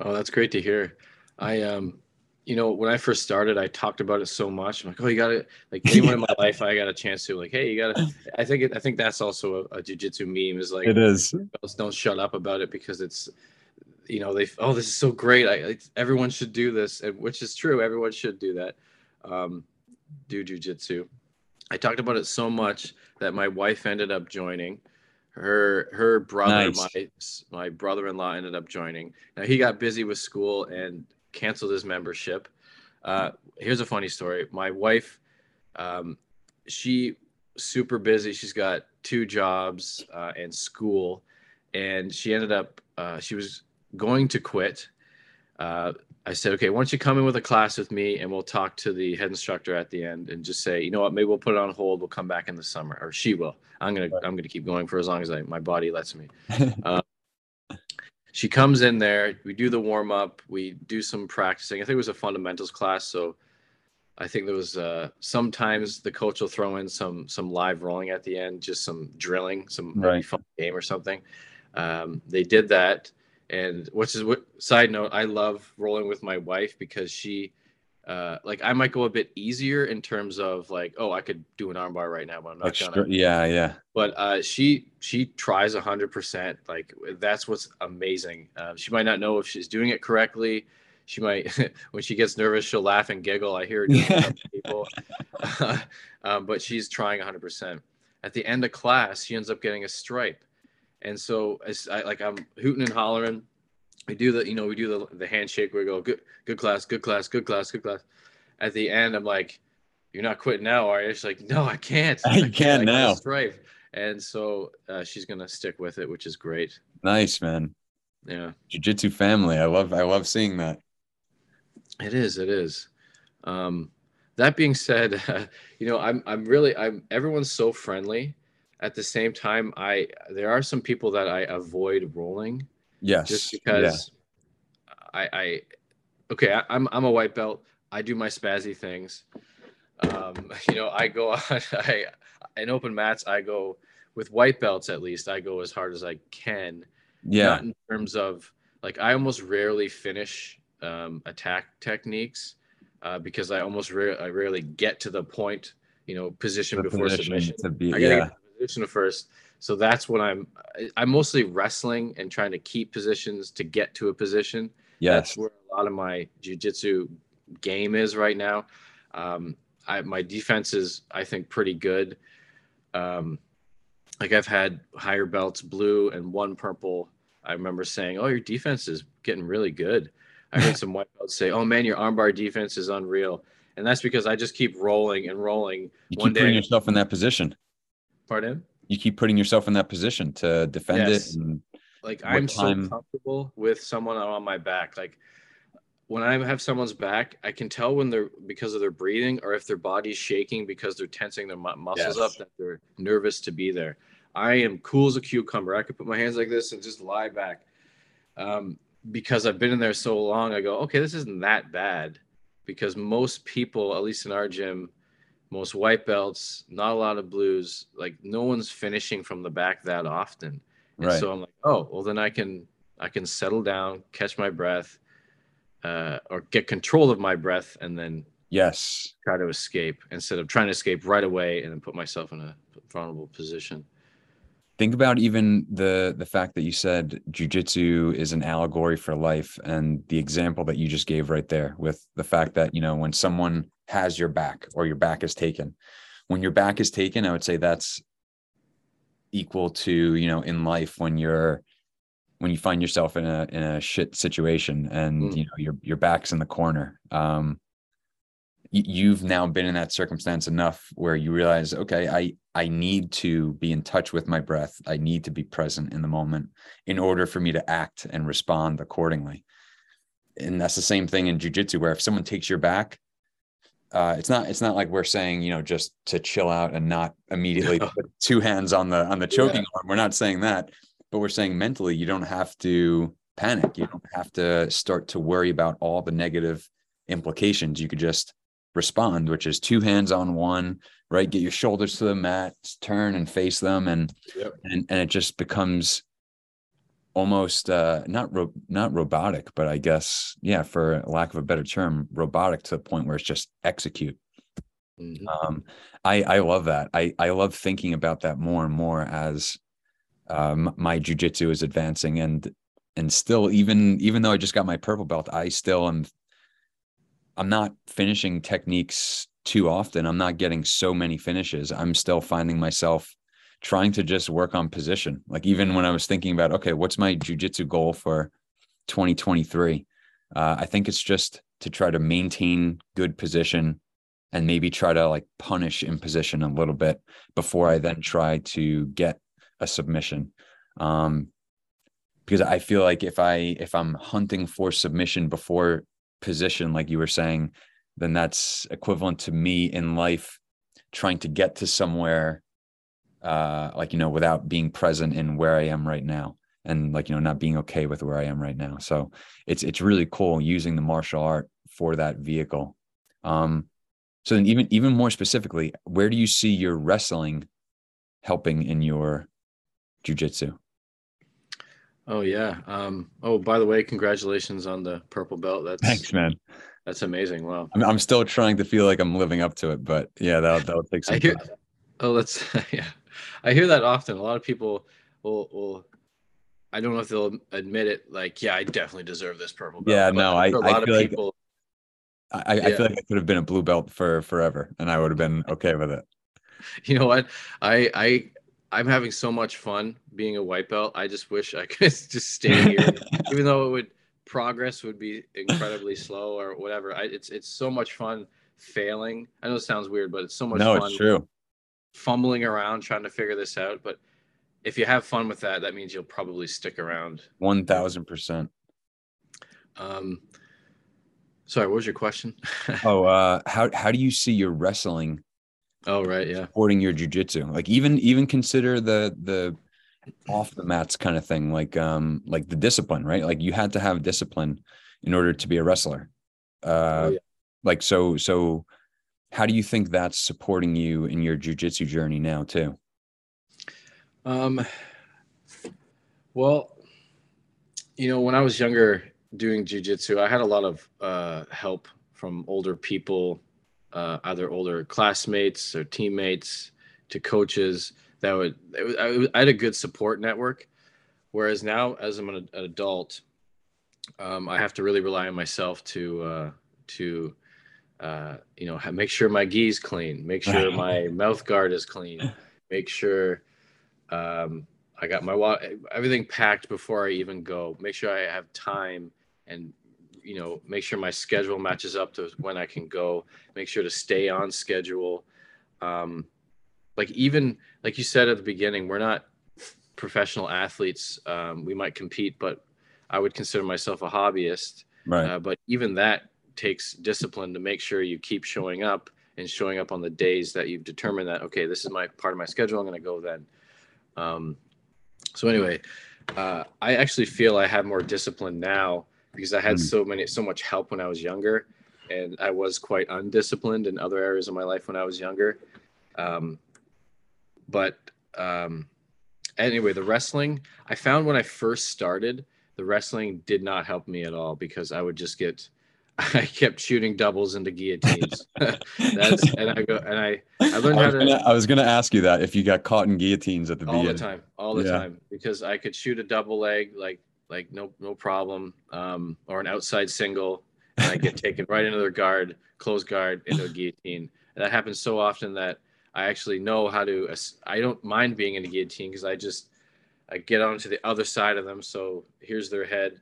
Speaker 2: Oh, that's great to hear. I um, you know, when I first started, I talked about it so much. I'm like, oh, you got to like (laughs) anyone in my life, I got a chance to like, hey, you got to. I think it, I think that's also a, a jujitsu meme is like,
Speaker 1: it
Speaker 2: is. don't shut up about it because it's you know, they oh, this is so great. I, I everyone should do this, and which is true. Everyone should do that. Um, do jujitsu. I talked about it so much that my wife ended up joining. Her her brother, nice. my my brother-in-law, ended up joining. Now he got busy with school and canceled his membership. Uh, here's a funny story. My wife, um, she super busy. She's got two jobs uh, and school, and she ended up uh, she was going to quit. Uh, I said, okay, why don't you come in with a class with me and we'll talk to the head instructor at the end and just say, you know what, maybe we'll put it on hold. We'll come back in the summer, or she will. I'm gonna. I'm gonna keep going for as long as I, my body lets me. (laughs) she comes in there. We do the warm up. We do some practicing. I think it was a fundamentals class, so I think there was uh, sometimes the coach will throw in some some live rolling at the end, just some drilling, some right. fun game or something. Um, they did that, and which is what side note I love rolling with my wife because she, uh, like I might go a bit easier in terms of like oh I could do an armbar right now, but I'm not Extra, gonna.
Speaker 1: Yeah, yeah.
Speaker 2: But uh, she she tries a hundred percent. Like that's what's amazing. Uh, she might not know if she's doing it correctly she might (laughs) when she gets nervous she'll laugh and giggle i hear her (laughs) people (laughs) um, but she's trying 100% at the end of class she ends up getting a stripe and so as I, like i'm hooting and hollering we do the you know we do the, the handshake we go good good class good class good class good class at the end i'm like you're not quitting now are you she's like no i can't (laughs)
Speaker 1: i, can't, can't now
Speaker 2: stripe and so uh, she's gonna stick with it which is great
Speaker 1: nice man
Speaker 2: yeah
Speaker 1: jiu-jitsu family i love i love seeing that
Speaker 2: it is. It is. Um, that being said, uh, (laughs) you know, I'm I'm really I'm everyone's so friendly. At the same time, I there are some people that I avoid rolling.
Speaker 1: Yes.
Speaker 2: Just because yeah. I I okay, I, I'm I'm a white belt. I do my spazzy things. Um, (laughs) you know, I go (laughs) on I in open mats. I go with white belts at least. I go as hard as I can.
Speaker 1: Yeah.
Speaker 2: Not in terms of like I almost rarely finish um, attack techniques uh, because I almost I rarely get to the point, you know, position the before submission. To be, I gotta yeah. get position first. So that's what I'm. I'm mostly wrestling and trying to keep positions to get to a position.
Speaker 1: Yes,
Speaker 2: that's where a lot of my jujitsu game is right now. Um, I, my defense is, I think, pretty good. Um, like I've had higher belts, blue and one purple. I remember saying, "Oh, your defense is getting really good." I heard (laughs) some white belts say, "Oh man, your armbar defense is unreal," and that's because I just keep rolling and rolling.
Speaker 1: You One keep putting yourself in that position.
Speaker 2: Pardon?
Speaker 1: You keep putting yourself in that position to defend yes. it.
Speaker 2: like I'm time... so comfortable with someone on my back. Like when I have someone's back, I can tell when they're because of their breathing or if their body's shaking because they're tensing their muscles yes. up that they're nervous to be there. I am cool as a cucumber. I could put my hands like this and just lie back. Um, because I've been in there so long, I go, okay, this isn't that bad. Because most people, at least in our gym, most white belts, not a lot of blues, like no one's finishing from the back that often. And right. so I'm like, oh, well then I can I can settle down, catch my breath, uh, or get control of my breath, and then
Speaker 1: yes,
Speaker 2: try to escape instead of trying to escape right away and then put myself in a vulnerable position
Speaker 1: think about even the the fact that you said jujitsu is an allegory for life and the example that you just gave right there with the fact that you know when someone has your back or your back is taken. When your back is taken i would say that's equal to you know in life when you're when you find yourself in a in a shit situation and mm. you know your your back's in the corner. Um you've now been in that circumstance enough where you realize okay i i need to be in touch with my breath. I need to be present in the moment in order for me to act and respond accordingly. And that's the same thing in jiu-jitsu where if someone takes your back uh, it's not it's not like we're saying you know just to chill out and not immediately (laughs) put two hands on the on the choking yeah. arm we're not saying that but we're saying mentally you don't have to panic you don't have to start to worry about all the negative implications you could just respond, which is two hands on one, right? Get your shoulders to the mat, turn and face them, and yep. and and it just becomes almost uh, not ro- not robotic, but I guess yeah, for lack of a better term, robotic to the point where it's just execute. Mm-hmm. Um, I I love that. I I love thinking about that more and more as um, my jujitsu is advancing, and and still even even though I just got my purple belt, I still am I'm not finishing techniques too often. I'm not getting so many finishes. I'm still finding myself trying to just work on position. Like even when I was thinking about, okay, what's my jujitsu goal for 2023? Uh, I think it's just to try to maintain good position and maybe try to like punish in position a little bit before I then try to get a submission. Um, because I feel like if I if I'm hunting for submission before position, like you were saying, then that's equivalent to me in life trying to get to somewhere uh like you know without being present in where I am right now and like you know not being okay with where I am right now. So it's it's really cool using the martial art for that vehicle. Um so then even even more specifically, where do you see your wrestling helping in your jujitsu?
Speaker 2: Oh yeah. Um, oh, by the way, congratulations on the purple belt. That's
Speaker 1: thanks, man.
Speaker 2: That's amazing. Wow.
Speaker 1: I'm, I'm still trying to feel like I'm living up to it, but yeah, that'll that'll take some.
Speaker 2: Hear. Oh, that's (laughs) yeah. I hear that often. A lot of people will will. I don't know if they'll admit it. Like, yeah, I definitely deserve this purple belt.
Speaker 1: Yeah, no, I. A lot I of people. Like, I, I feel like I could have been a blue belt for forever, and I would have been okay with it. (laughs)
Speaker 2: You know what? I I I'm having so much fun being a white belt. I just wish I (laughs) could just stay here, (laughs) even though it would progress would be incredibly slow or whatever. I, it's it's so much fun failing. I know it sounds weird, but it's so much
Speaker 1: no,
Speaker 2: fun.
Speaker 1: it's true.
Speaker 2: Fumbling around trying to figure this out, but if you have fun with that, that means you'll probably stick around.
Speaker 1: One thousand percent.
Speaker 2: Um. Sorry, what was your question? (laughs)
Speaker 1: oh, uh, how how do you see your wrestling
Speaker 2: Oh right, yeah.
Speaker 1: Supporting your jujitsu, like even even consider the the off the mats kind of thing, like um like the discipline, right? Like you had to have discipline in order to be a wrestler. Uh, oh, yeah. like so so. How do you think that's supporting you in your jujitsu journey now too?
Speaker 2: Um. Well, you know, when I was younger doing jujitsu, I had a lot of uh, help from older people uh, either older classmates or teammates to coaches that would I, I had a good support network whereas now as i'm an, adult um, i have to really rely on myself to uh, to uh, you know make sure my gi's clean make sure my (laughs) mouth guard is clean make sure um, i got my everything packed before i even go make sure i have time and you know make sure my schedule matches up to when I can go. Make sure to stay on schedule. Um, like even like you said at the beginning, we're not professional athletes. Um, we might compete, but I would consider myself a hobbyist.
Speaker 1: Right.
Speaker 2: Uh, but even that takes discipline to make sure you keep showing up and showing up on the days that you've determined that okay, this is my part of my schedule. I'm going to go then. Um, so anyway, uh, I actually feel I have more discipline now because I had mm. so many so much help when I was younger, and I was quite undisciplined in other areas of my life when I was younger. Um, but um, anyway, the wrestling I found when I first started, the wrestling did not help me at all because I would just get (laughs) I kept shooting doubles into guillotines. (laughs) That's and I go and I I learned
Speaker 1: I
Speaker 2: how to.
Speaker 1: Gonna, I was going to ask you that if you got caught in guillotines at the
Speaker 2: all
Speaker 1: beginning.
Speaker 2: the time, all the yeah. time, because I could shoot a double leg like like no no problem, um, or an outside single, and I get (laughs) taken right into their guard, close guard, into a guillotine. And that happens so often that I actually know how to. I don't mind being in a guillotine because I just I get onto the other side of them. So here's their head,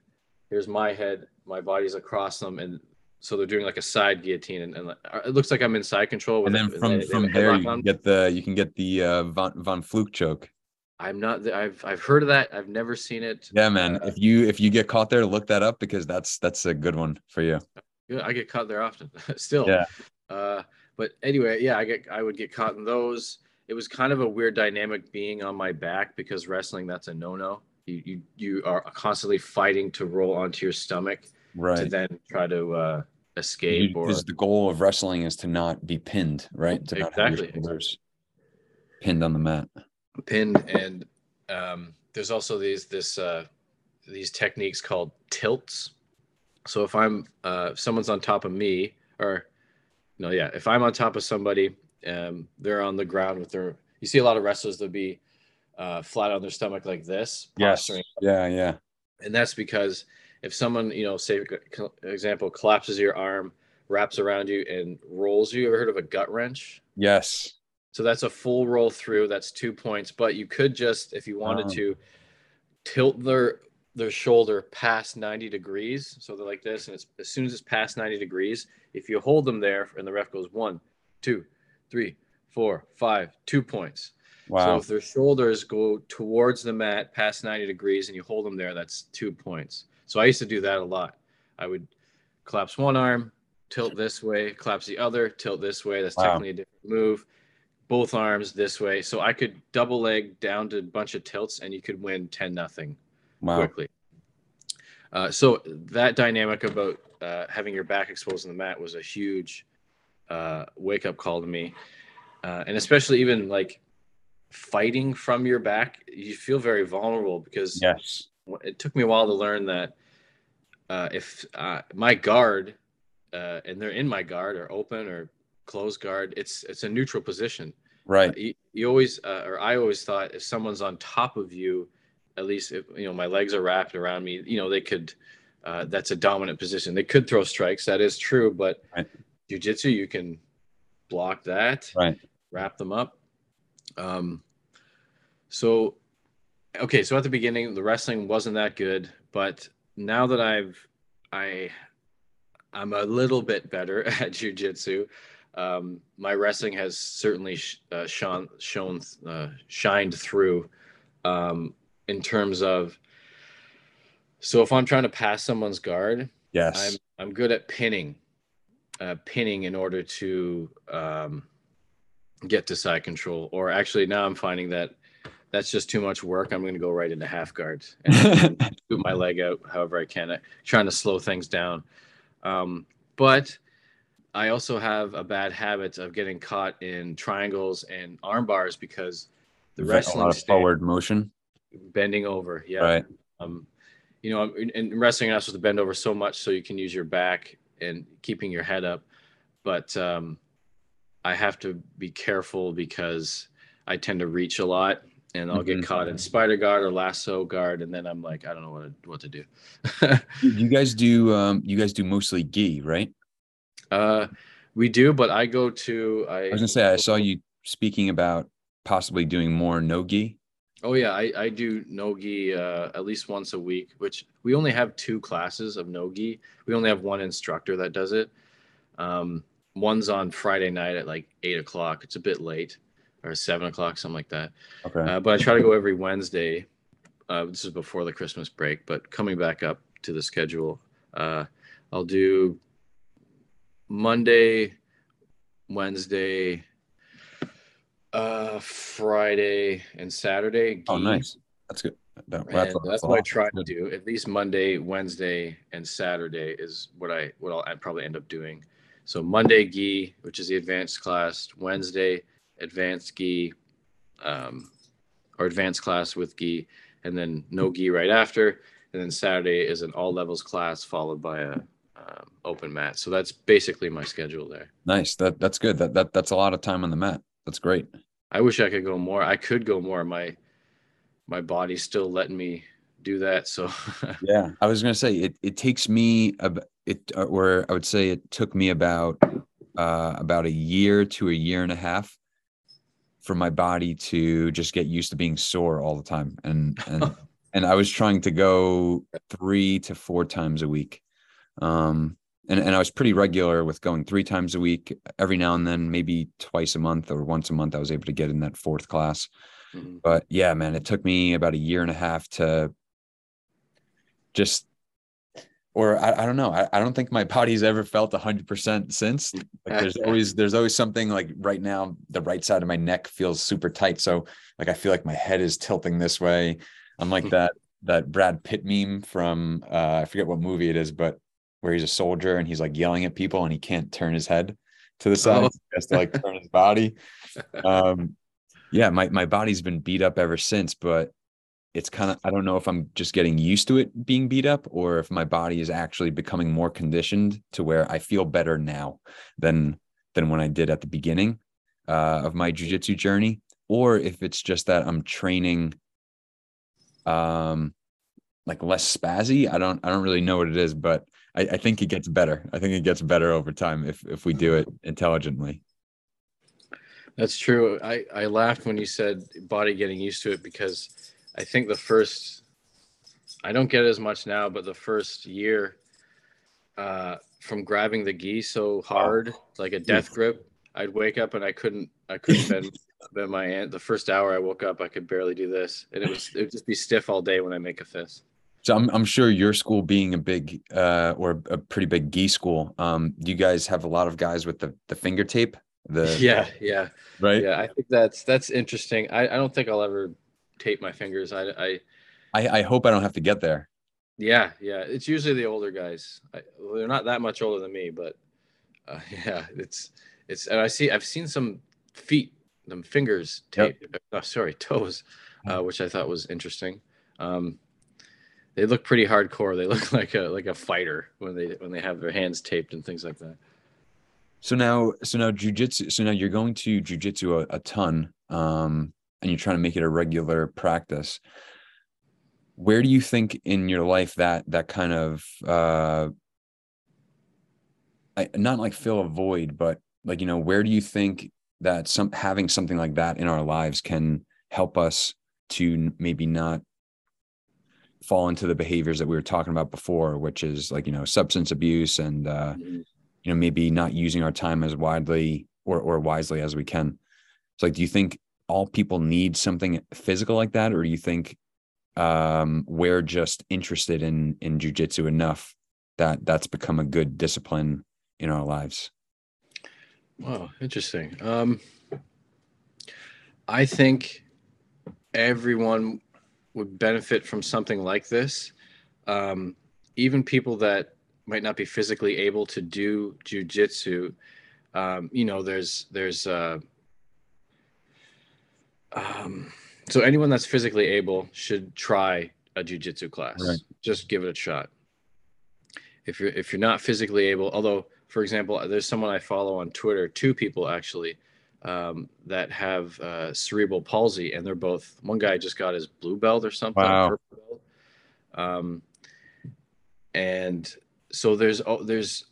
Speaker 2: here's my head, my body's across them, and so they're doing like a side guillotine, and, and it looks like I'm in side control.
Speaker 1: and then from from there you can get the you can get the uh, von von Flue choke.
Speaker 2: I'm not. I've I've heard of that. I've never seen it.
Speaker 1: Yeah, man. Uh, if you if you get caught there, look that up because that's that's a good one for you.
Speaker 2: I get caught there often. (laughs) Still. Yeah. Uh, but anyway, yeah, I get I would get caught in those. It was kind of a weird dynamic being on my back because wrestling that's a no no. You you you are constantly fighting to roll onto your stomach.
Speaker 1: Right.
Speaker 2: To then try to uh, escape.
Speaker 1: You, or the goal of wrestling is to not be pinned, right? To
Speaker 2: exactly. not have your shoulders
Speaker 1: pinned on the mat
Speaker 2: pinned and um, there's also these this uh, these techniques called tilts so if i'm uh, if someone's on top of me or no yeah if i'm on top of somebody um, they're on the ground with their you see a lot of wrestlers they'll be uh, flat on their stomach like this
Speaker 1: yes yeah yeah
Speaker 2: and that's because if someone you know say example collapses your arm wraps around you and rolls you ever heard of a gut wrench
Speaker 1: yes
Speaker 2: so that's a full roll through that's two points but you could just if you wanted oh. to tilt their their shoulder past 90 degrees so they're like this and it's as soon as it's past 90 degrees if you hold them there and the ref goes one two three four five two points Wow. So if their shoulders go towards the mat past 90 degrees and you hold them there, that's two points. So I used to do that a lot. I would collapse one arm, tilt this way, collapse the other, tilt this way. That's wow. technically a different move. Both arms this way. So I could double leg down to a bunch of tilts and you could win 10 nothing wow. quickly. Uh, so that dynamic about uh, having your back exposed on the mat was a huge uh, wake up call to me. Uh, and especially even like fighting from your back, you feel very vulnerable because
Speaker 1: yes,
Speaker 2: it took me a while to learn that uh, if uh, my guard uh, and they're in my guard or open or closed guard, it's it's a neutral position.
Speaker 1: Right.
Speaker 2: You, you, always uh, or I always thought if someone's on top of you, at least if you know my legs are wrapped around me, you know they could. Uh, that's a dominant position. They could throw strikes. That is true, but right. jujitsu you can block that.
Speaker 1: Right.
Speaker 2: Wrap them up. Um, so, okay, so at the beginning, the wrestling wasn't that good, but now that I've, I, I'm a little bit better (laughs) at jujitsu. Um, my wrestling has certainly sh- uh, shone, shown, uh, shined through um, in terms of. So if I'm trying to pass someone's guard,
Speaker 1: yes,
Speaker 2: I'm I'm good at pinning, uh, pinning in order to um, get to side control. Or actually, now I'm finding that that's just too much work. I'm going to go right into half guards (laughs) and boot my leg out however I can, trying to slow things down. Um, but I also have a bad habit of getting caught in triangles and arm bars because the wrestling stand,
Speaker 1: forward motion,
Speaker 2: bending over. Yeah.
Speaker 1: Right.
Speaker 2: Um, you know, in, wrestling, you're not supposed to bend over so much so you can use your back and keeping your head up. But um, I have to be careful because I tend to reach a lot and I'll mm-hmm. get caught in spider guard or lasso guard, and then I'm like, I don't know what to, what to do. (laughs)
Speaker 1: you guys do um, you guys do mostly gi, right?
Speaker 2: Uh, we do, but I go to. I,
Speaker 1: I was gonna say I saw you speaking about possibly doing more no gi.
Speaker 2: Oh yeah, I, I do no gi uh, at least once a week, which we only have two classes of no gi. We only have one instructor that does it. Um, one's on Friday night at like eight o'clock. It's a bit late or seven o'clock, something like that.
Speaker 1: Okay.
Speaker 2: Uh, but I try to go every Wednesday. Uh, this is before the Christmas break, but coming back up to the schedule, uh, I'll do Monday, Wednesday, uh, Friday, and Saturday.
Speaker 1: Oh, nice. That's good.
Speaker 2: That, that's, that's what I try to do. At least Monday, Wednesday, and Saturday is what I what I'll probably end up doing. So Monday gi, which is the advanced class. Wednesday advanced gi um, or advanced class with gi and then no gi right after. And then saturday is an all levels class followed by a um, open mat. So that's basically my schedule there.
Speaker 1: Nice. That that's good. That, that that's a lot of time on the mat. That's great.
Speaker 2: I wish i could go more. I could go more. My my body's still letting me do that so. (laughs)
Speaker 1: Yeah. I was gonna say it, it takes me a, it or i would say it took me about uh, about a year to a year and a half for my body to just get used to being sore all the time. And and (laughs) and I was trying to go 3 to 4 times a week. Um and and I was pretty regular with going 3 times a week. Every now and then maybe twice a month or once a month I was able to get in that fourth class. Mm-hmm. but yeah man it took me about a year and a half to just or I, I don't know. I, I don't think my body's ever felt hundred percent since. Like (laughs) there's always there's always something like right now the right side of my neck feels super tight. So like I feel like my head is tilting this way. I'm like that that Brad Pitt meme from uh, I forget what movie it is, but where he's a soldier and he's like yelling at people and he can't turn his head to the side. Oh. He has to like turn his body. (laughs) Um, yeah, my my body's been beat up ever since, but it's kind of I don't know if I'm just getting used to it being beat up or if my body is actually becoming more conditioned to where I feel better now than than when I did at the beginning uh, of my jujitsu journey, or if it's just that I'm training um like less spazzy. I don't I don't really know what it is, but I, I think it gets better. I think it gets better over time if if we do it intelligently.
Speaker 2: That's true. I, I laughed when you said body getting used to it because I think the first, I don't get as much now, but the first year uh, from grabbing the gi so hard, like a death grip, I'd wake up and I couldn't, I couldn't bend, (laughs) bend my hand. The first hour I woke up, I could barely do this. And it was, it would just be stiff all day when I make a fist.
Speaker 1: So I'm, I'm sure your school being a big uh, or a pretty big gi school, um, you guys have a lot of guys with the, the finger tape? The (laughs)
Speaker 2: yeah, yeah,
Speaker 1: right.
Speaker 2: Yeah, I think that's that's interesting. I, I don't think I'll ever tape my fingers. I, I
Speaker 1: I I hope I don't have to get there.
Speaker 2: Yeah, yeah. It's usually the older guys. I, well, they're not that much older than me, but uh, (laughs) yeah, it's it's. And I see. I've seen some feet, them fingers tape. Yep. Oh, sorry, (laughs) toes, uh, which I thought was interesting. Um, they look pretty hardcore. They (laughs) look like a like a fighter when they when they have their hands taped and things like that.
Speaker 1: So now, so now jujitsu. So now you're going to jujitsu a, a ton, um, and you're trying to make it a regular practice. Where do you think in your life that that kind of uh, I, not like fill a void, but like you know, where do you think that some having something like that in our lives can help us to maybe not fall into the behaviors that we were talking about before, which is like you know substance abuse and uh, mm-hmm you know maybe not using our time as widely or or wisely as we can it's like do you think all people need something physical like that? Or do you think um, we're just interested in in jujitsu enough that that's become a good discipline in our lives?
Speaker 2: Wow interesting. Um, i think everyone would benefit from something like this. Um, even people that might not be physically able to do jujitsu, um, you know, there's there's uh, um, so anyone that's physically able should try a jujitsu class. Right. Just give it a shot. If you're if you're not physically able, although for example, there's someone I follow on Twitter, two people actually, um, that have uh, cerebral palsy, and they're both. One guy just got his blue belt or something.
Speaker 1: Wow.
Speaker 2: Um, and so there's oh, there's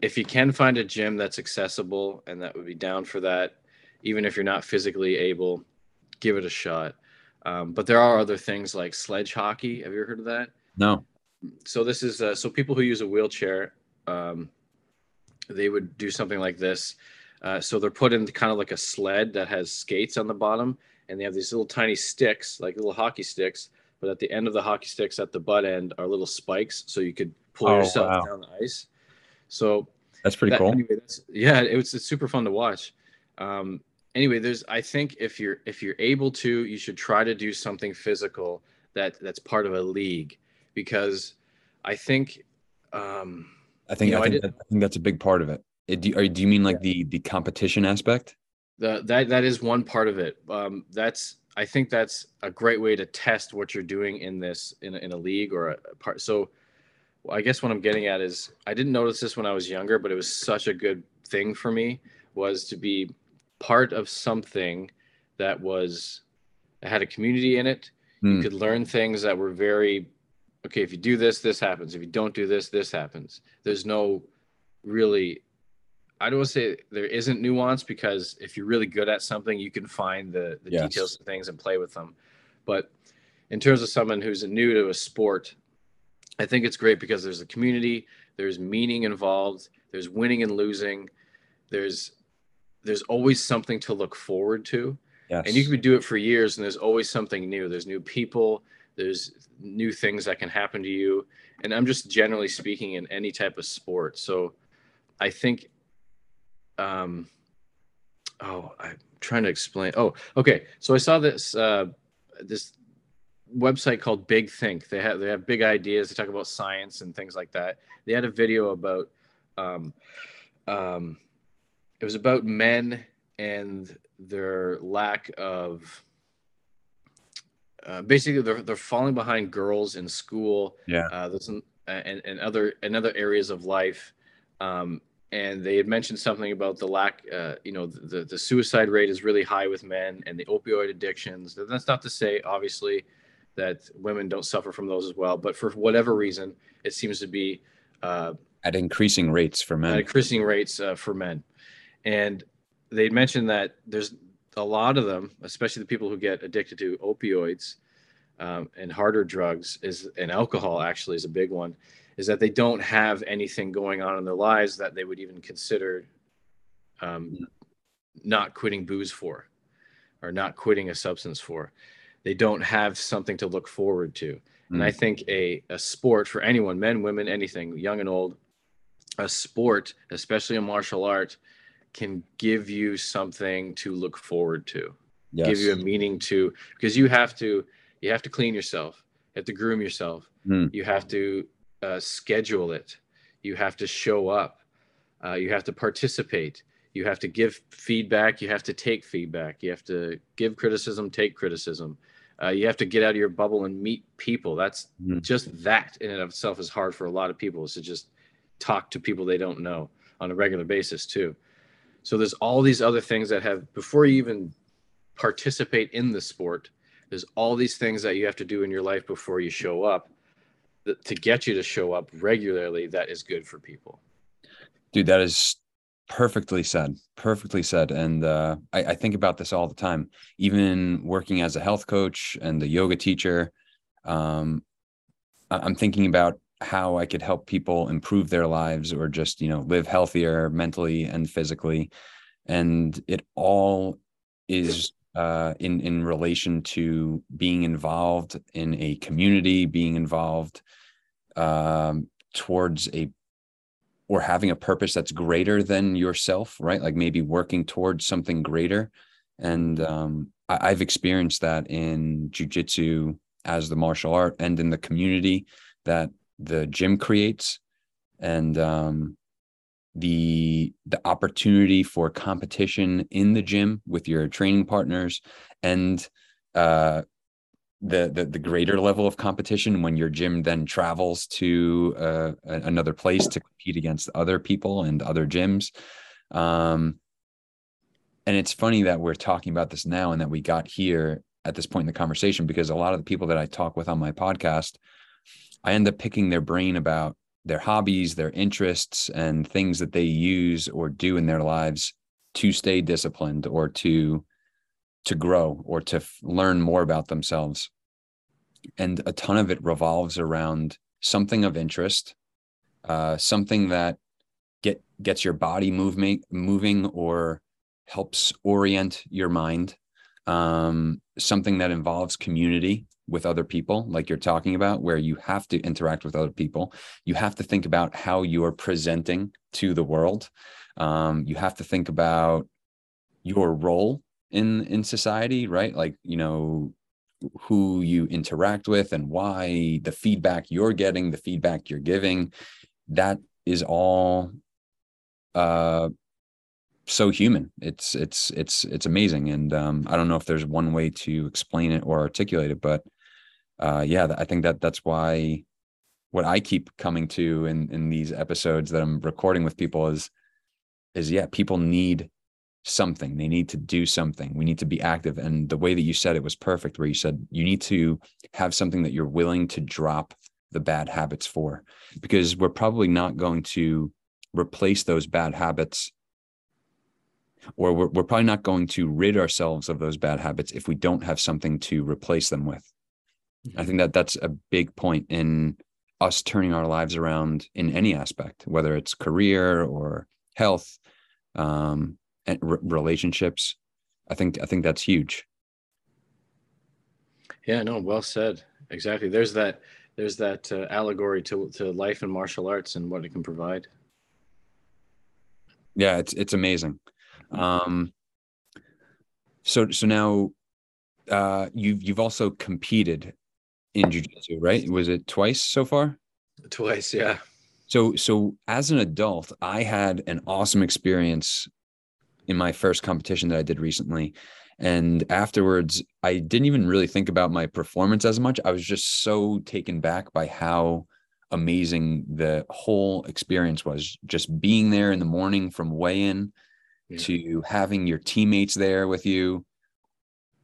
Speaker 2: if you can find a gym that's accessible and that would be down for that, even if you're not physically able, give it a shot. Um, but there are other things like sledge hockey. Have you ever heard of that?
Speaker 1: No.
Speaker 2: So this is uh, so people who use a wheelchair, um, they would do something like this. Uh, so they're put in kind of like a sled that has skates on the bottom, and they have these little tiny sticks, like little hockey sticks. But at the end of the hockey sticks, at the butt end, are little spikes, so you could pull oh, yourself wow. down the ice. So
Speaker 1: that's pretty that, cool.
Speaker 2: Anyway, that's, yeah, it was it's super fun to watch. Um, anyway, there's I think if you're if you're able to, you should try to do something physical that that's part of a league because I think um,
Speaker 1: I think you know, I, think I, that, I, think that's a big part of it. it do, you, do you mean like yeah. the the competition aspect?
Speaker 2: The, that that is one part of it. Um, that's I think that's a great way to test what you're doing in this in a, in a league or a part. So well, I guess what I'm getting at is I didn't notice this when I was younger, but it was such a good thing for me was to be part of something that was had a community in it. Mm. You hmm. could learn things that were very okay. If you do this, this happens. If you don't do this, this happens. There's no really. I don't want to say there isn't nuance because if you're really good at something, you can find the, the yes. details of things and play with them. But in terms of someone who's new to a sport, I think it's great because there's a community, there's meaning involved, there's winning and losing, there's there's always something to look forward to. Yes. And you can do it for years and there's always something new. There's new people, there's new things that can happen to you. And I'm just generally speaking in any type of sport. So I think um oh, I'm trying to explain. Oh, okay. So I saw this uh this website called Big Think. They have they have big ideas. They talk about science and things like that. They had a video about um, um, it was about men and their lack of uh, basically they're, they're falling behind girls in school.
Speaker 1: Yeah.
Speaker 2: Uh, and, and other and other areas of life. Um, and they had mentioned something about the lack, uh, you know, the, the suicide rate is really high with men and the opioid addictions. That's not to say, obviously, that women don't suffer from those as well. But for whatever reason, it seems to be uh,
Speaker 1: at increasing rates for men.
Speaker 2: At increasing rates uh, for men, and they mentioned that there's a lot of them, especially the people who get addicted to opioids um, and harder drugs, is and alcohol actually is a big one. Is that they don't have anything going on in their lives that they would even consider um, not quitting booze for, or not quitting a substance for. They don't have something to look forward to. Mm. And I think a, a sport for anyone, men, women, anything, young and old, a sport, especially a martial art, can give you something to look forward to yes. give you a meaning to because you have to you have to clean yourself you have to groom yourself mm. you have to uh, schedule it you have to show up uh, you have to participate you have to give feedback you have to take feedback you have to give criticism take criticism uh, you have to get out of your bubble and meet people that's mm. just that in and of itself is hard for a lot of people is to just talk to people they don't know on a regular basis too so there's all these other things that have before you even participate in the sport, there's all these things that you have to do in your life before you show up that, to get you to show up regularly that is good for people.
Speaker 1: Dude, that is perfectly said perfectly said and uh, I, I, think about this all the time even working as a health coach and a yoga teacher um, i'm thinking about how I could help people improve their lives or just, you know, live healthier mentally and physically. And it all is uh, in in relation to being involved in a community, being involved um, towards a or having a purpose that's greater than yourself, right? Like maybe working towards something greater. And um, I, I've experienced that in jujitsu as the martial art and in the community that the gym creates and um, the the opportunity for competition in the gym with your training partners and uh, the, the the greater level of competition when your gym then travels to uh, another place to compete against other people and other gyms. Um, and it's funny that we're talking about this now and that we got here at this point in the conversation because a lot of the people that I talk with on my podcast I end up picking their brain about their hobbies, their interests, and things that they use or do in their lives to stay disciplined or to to grow or to f- learn more about themselves. And a ton of it revolves around something of interest, uh, something that get gets your body moving moving or helps orient your mind, um, something that involves community with other people, like you're talking about, where you have to interact with other people. You have to think about how you're presenting to the world. Um, you have to think about your role in in society, right? Like you know who you interact with and why the feedback you're getting, the feedback you're giving. That is all uh so human. It's it's it's it's amazing, and um, I don't know if there's one way to explain it or articulate it, but uh, yeah, I think that that's why what I keep coming to in in these episodes that I'm recording with people is is yeah, people need something. They need to do something. We need to be active. And the way that you said it was perfect, where you said you need to have something that you're willing to drop the bad habits for, because we're probably not going to replace those bad habits or we're, we're probably not going to rid ourselves of those bad habits if we don't have something to replace them with. Mm-hmm. i think that that's a big point in us turning our lives around in any aspect whether it's career or health um, and r- relationships. I think i think that's huge.
Speaker 2: Yeah no well said. Exactly. There's that there's that uh, allegory to to life and martial arts and what it can provide.
Speaker 1: Yeah it's it's amazing um, so so now uh, you've you've also competed in jujitsu, right? Was it twice so far?
Speaker 2: Twice, yeah.
Speaker 1: So so as an adult, I had an awesome experience in my first competition that I did recently. And afterwards, I didn't even really think about my performance as much. I was just so taken back by how amazing the whole experience was. Just being there in the morning from weigh in to having your teammates there with you.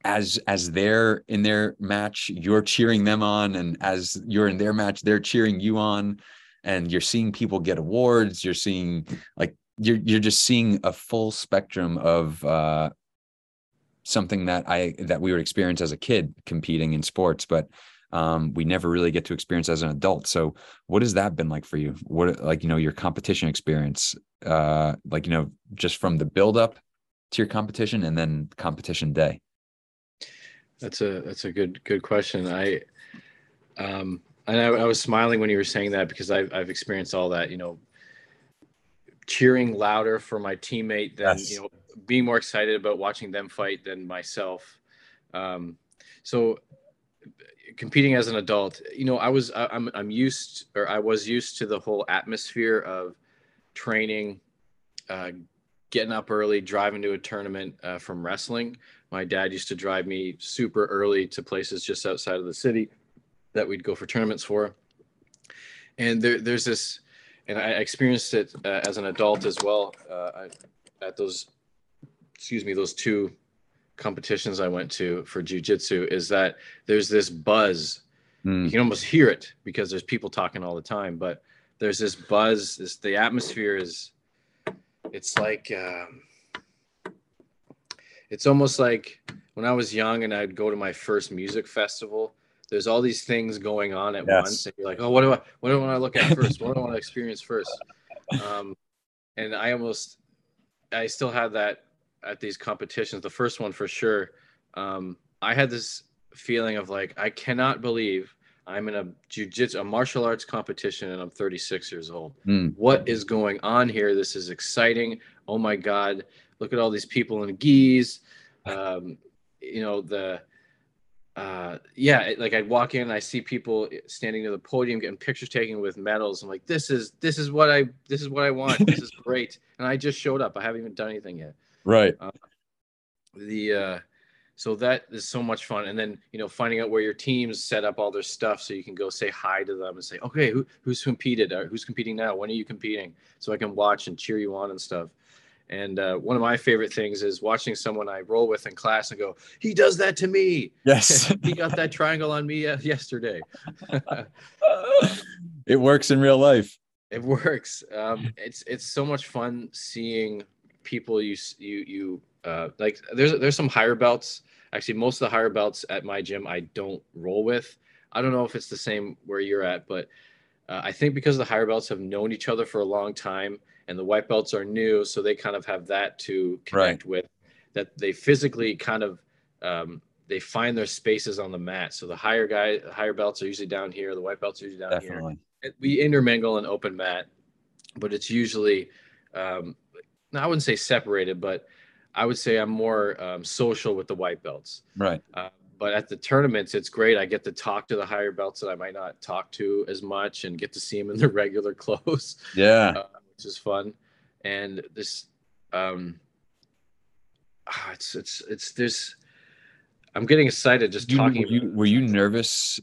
Speaker 1: As as they're in their match you're cheering them on and as you're in their match they're cheering you on. And you're seeing people get awards you're seeing like you're you're just seeing a full spectrum of uh something that i that we would experience as a kid competing in sports but um we never really get to experience as an adult. So what has that been like for you? What like you know your competition experience uh like you know just from the build up to your competition and then competition day
Speaker 2: that's a that's a good good question. I um and I, I, was smiling when you were saying that because I've I've experienced all that. You know, cheering louder for my teammate than yes. you know being more excited about watching them fight than myself. Um, so competing as an adult, you know, I was I, I'm I'm used or I was used to the whole atmosphere of training, uh, getting up early, driving to a tournament uh, from wrestling. My dad used to drive me super early to places just outside of the city that we'd go for tournaments for. And there, there's this, and I experienced it uh, as an adult as well uh, I, at those, excuse me, those two competitions I went to for jujitsu. Is that there's this buzz. Mm. You can almost hear it because there's people talking all the time, but there's this buzz. This the atmosphere is. It's like. Um, it's almost like when I was young and I'd go to my first music festival. There's all these things going on at yes. once, and you're like, "Oh, what do I? What do I want to look at first? what do I want to experience first? Um, and I almost, I still have that at these competitions. The first one for sure. Um, I had this feeling of like, I cannot believe I'm in a jujitsu, a martial arts competition, and I'm 36 years old. Mm. What is going on here? This is exciting. Oh my god! look at all these people in gis um, you know the uh, yeah like i'd walk in i see people standing near the podium getting pictures taken with medals i'm like this is this is what i this is what i want this is (laughs) great and i just showed up i haven't even done anything yet
Speaker 1: right uh,
Speaker 2: the uh so that is so much fun and then you know finding out where your teams set up all their stuff so you can go say hi to them and say okay who, who's competed or who's competing now when are you competing so i can watch and cheer you on and stuff and uh, one of my favorite things is watching someone I roll with in class and go, "He does that to me."
Speaker 1: Yes, (laughs)
Speaker 2: he got that triangle on me uh, yesterday. (laughs)
Speaker 1: it works in real life.
Speaker 2: It works. Um, it's it's so much fun seeing people you you you uh, like. There's there's some higher belts. Actually, most of the higher belts at my gym I don't roll with. I don't know if it's the same where you're at, but uh, I think because the higher belts have known each other for a long time and the white belts are new, so they kind of have that to connect right. with. That they physically kind of um, they find their spaces on the mat. So the higher guy, the higher belts are usually down here. The white belts are usually down Definitely. here. We intermingle an open mat, but it's usually um, I wouldn't say separated, but I would say I'm more um, social with the white belts.
Speaker 1: Right.
Speaker 2: Uh, but at the tournaments, it's great. I get to talk to the higher belts that I might not talk to as much, and get to see them in their (laughs) regular clothes.
Speaker 1: Yeah. Uh,
Speaker 2: which is fun. And this, um, ah, it's it's it's this. I'm getting excited just
Speaker 1: you,
Speaker 2: talking.
Speaker 1: Were you, were you nervous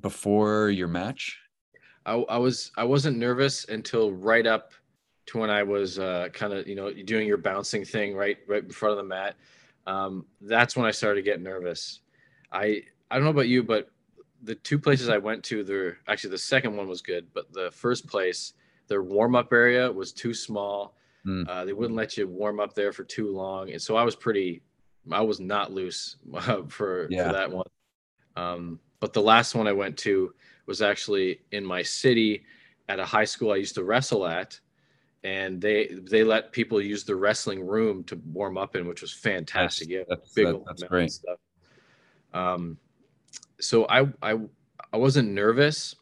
Speaker 1: before your match?
Speaker 2: I, I was I wasn't nervous until right up to when I was uh, kind of you know doing your bouncing thing right right in front of the mat. Um, that's when I started to get nervous. I I don't know about you, but the two places I went to, there actually the second one was good, but the first place their warm up area was too small. Mm. Uh, they wouldn't let you warm up there for too long, and so I was pretty. I was not loose (laughs) uh, for, yeah. for that one. Um, but the last one I went to was actually in my city at a high school I used to wrestle at, and they they let people use the wrestling room to warm up in, which was fantastic.
Speaker 1: That's, yeah, that's, big that, that's great stuff.
Speaker 2: Um, so I I I wasn't nervous,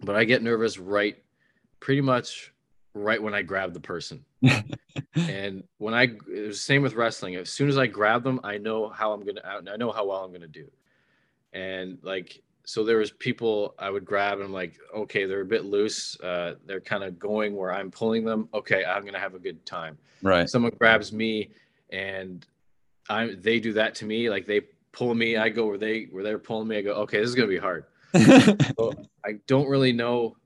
Speaker 2: but I get nervous right pretty much right when I grab the person. (laughs) and when I it was the same with wrestling. As soon as I grab them, I know how I'm gonna I know how well I'm gonna do. And like so there was people I would grab and I'm like, okay, they're a bit loose. Uh, they're kind of going where I'm pulling them. Okay, I'm gonna have a good time.
Speaker 1: Right.
Speaker 2: Someone grabs me and I they do that to me. Like they pull me, I go where they where they're pulling me. I go, okay, this is gonna be hard. (laughs) so I don't really know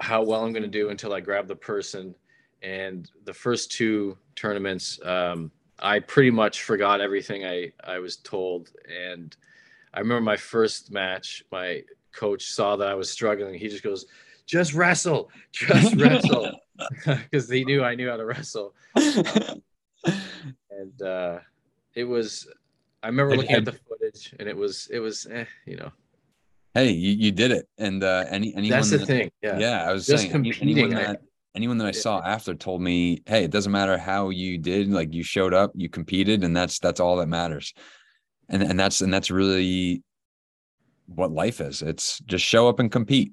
Speaker 2: how well I'm going to do until I grab the person. And the first two tournaments, um, I pretty much forgot everything I I was told, and I remember my first match. My coach saw that I was struggling. He just goes, "Just wrestle, just (laughs) wrestle," (laughs) because he knew I knew how to wrestle. Um, (laughs) and uh, it was. I remember looking at the footage, and it was it was eh, you know.
Speaker 1: Hey, you, you did it, and uh, any anyone
Speaker 2: That's the
Speaker 1: that-
Speaker 2: thing. Yeah.
Speaker 1: Yeah, I was
Speaker 2: Just
Speaker 1: saying
Speaker 2: competing,
Speaker 1: anyone
Speaker 2: I-
Speaker 1: that anyone that I
Speaker 2: Yeah.
Speaker 1: saw after told me, "Hey, it doesn't matter how you did. Like you showed up, you competed, and that's that's all that matters." And and that's and that's really what life is. It's just show up and compete.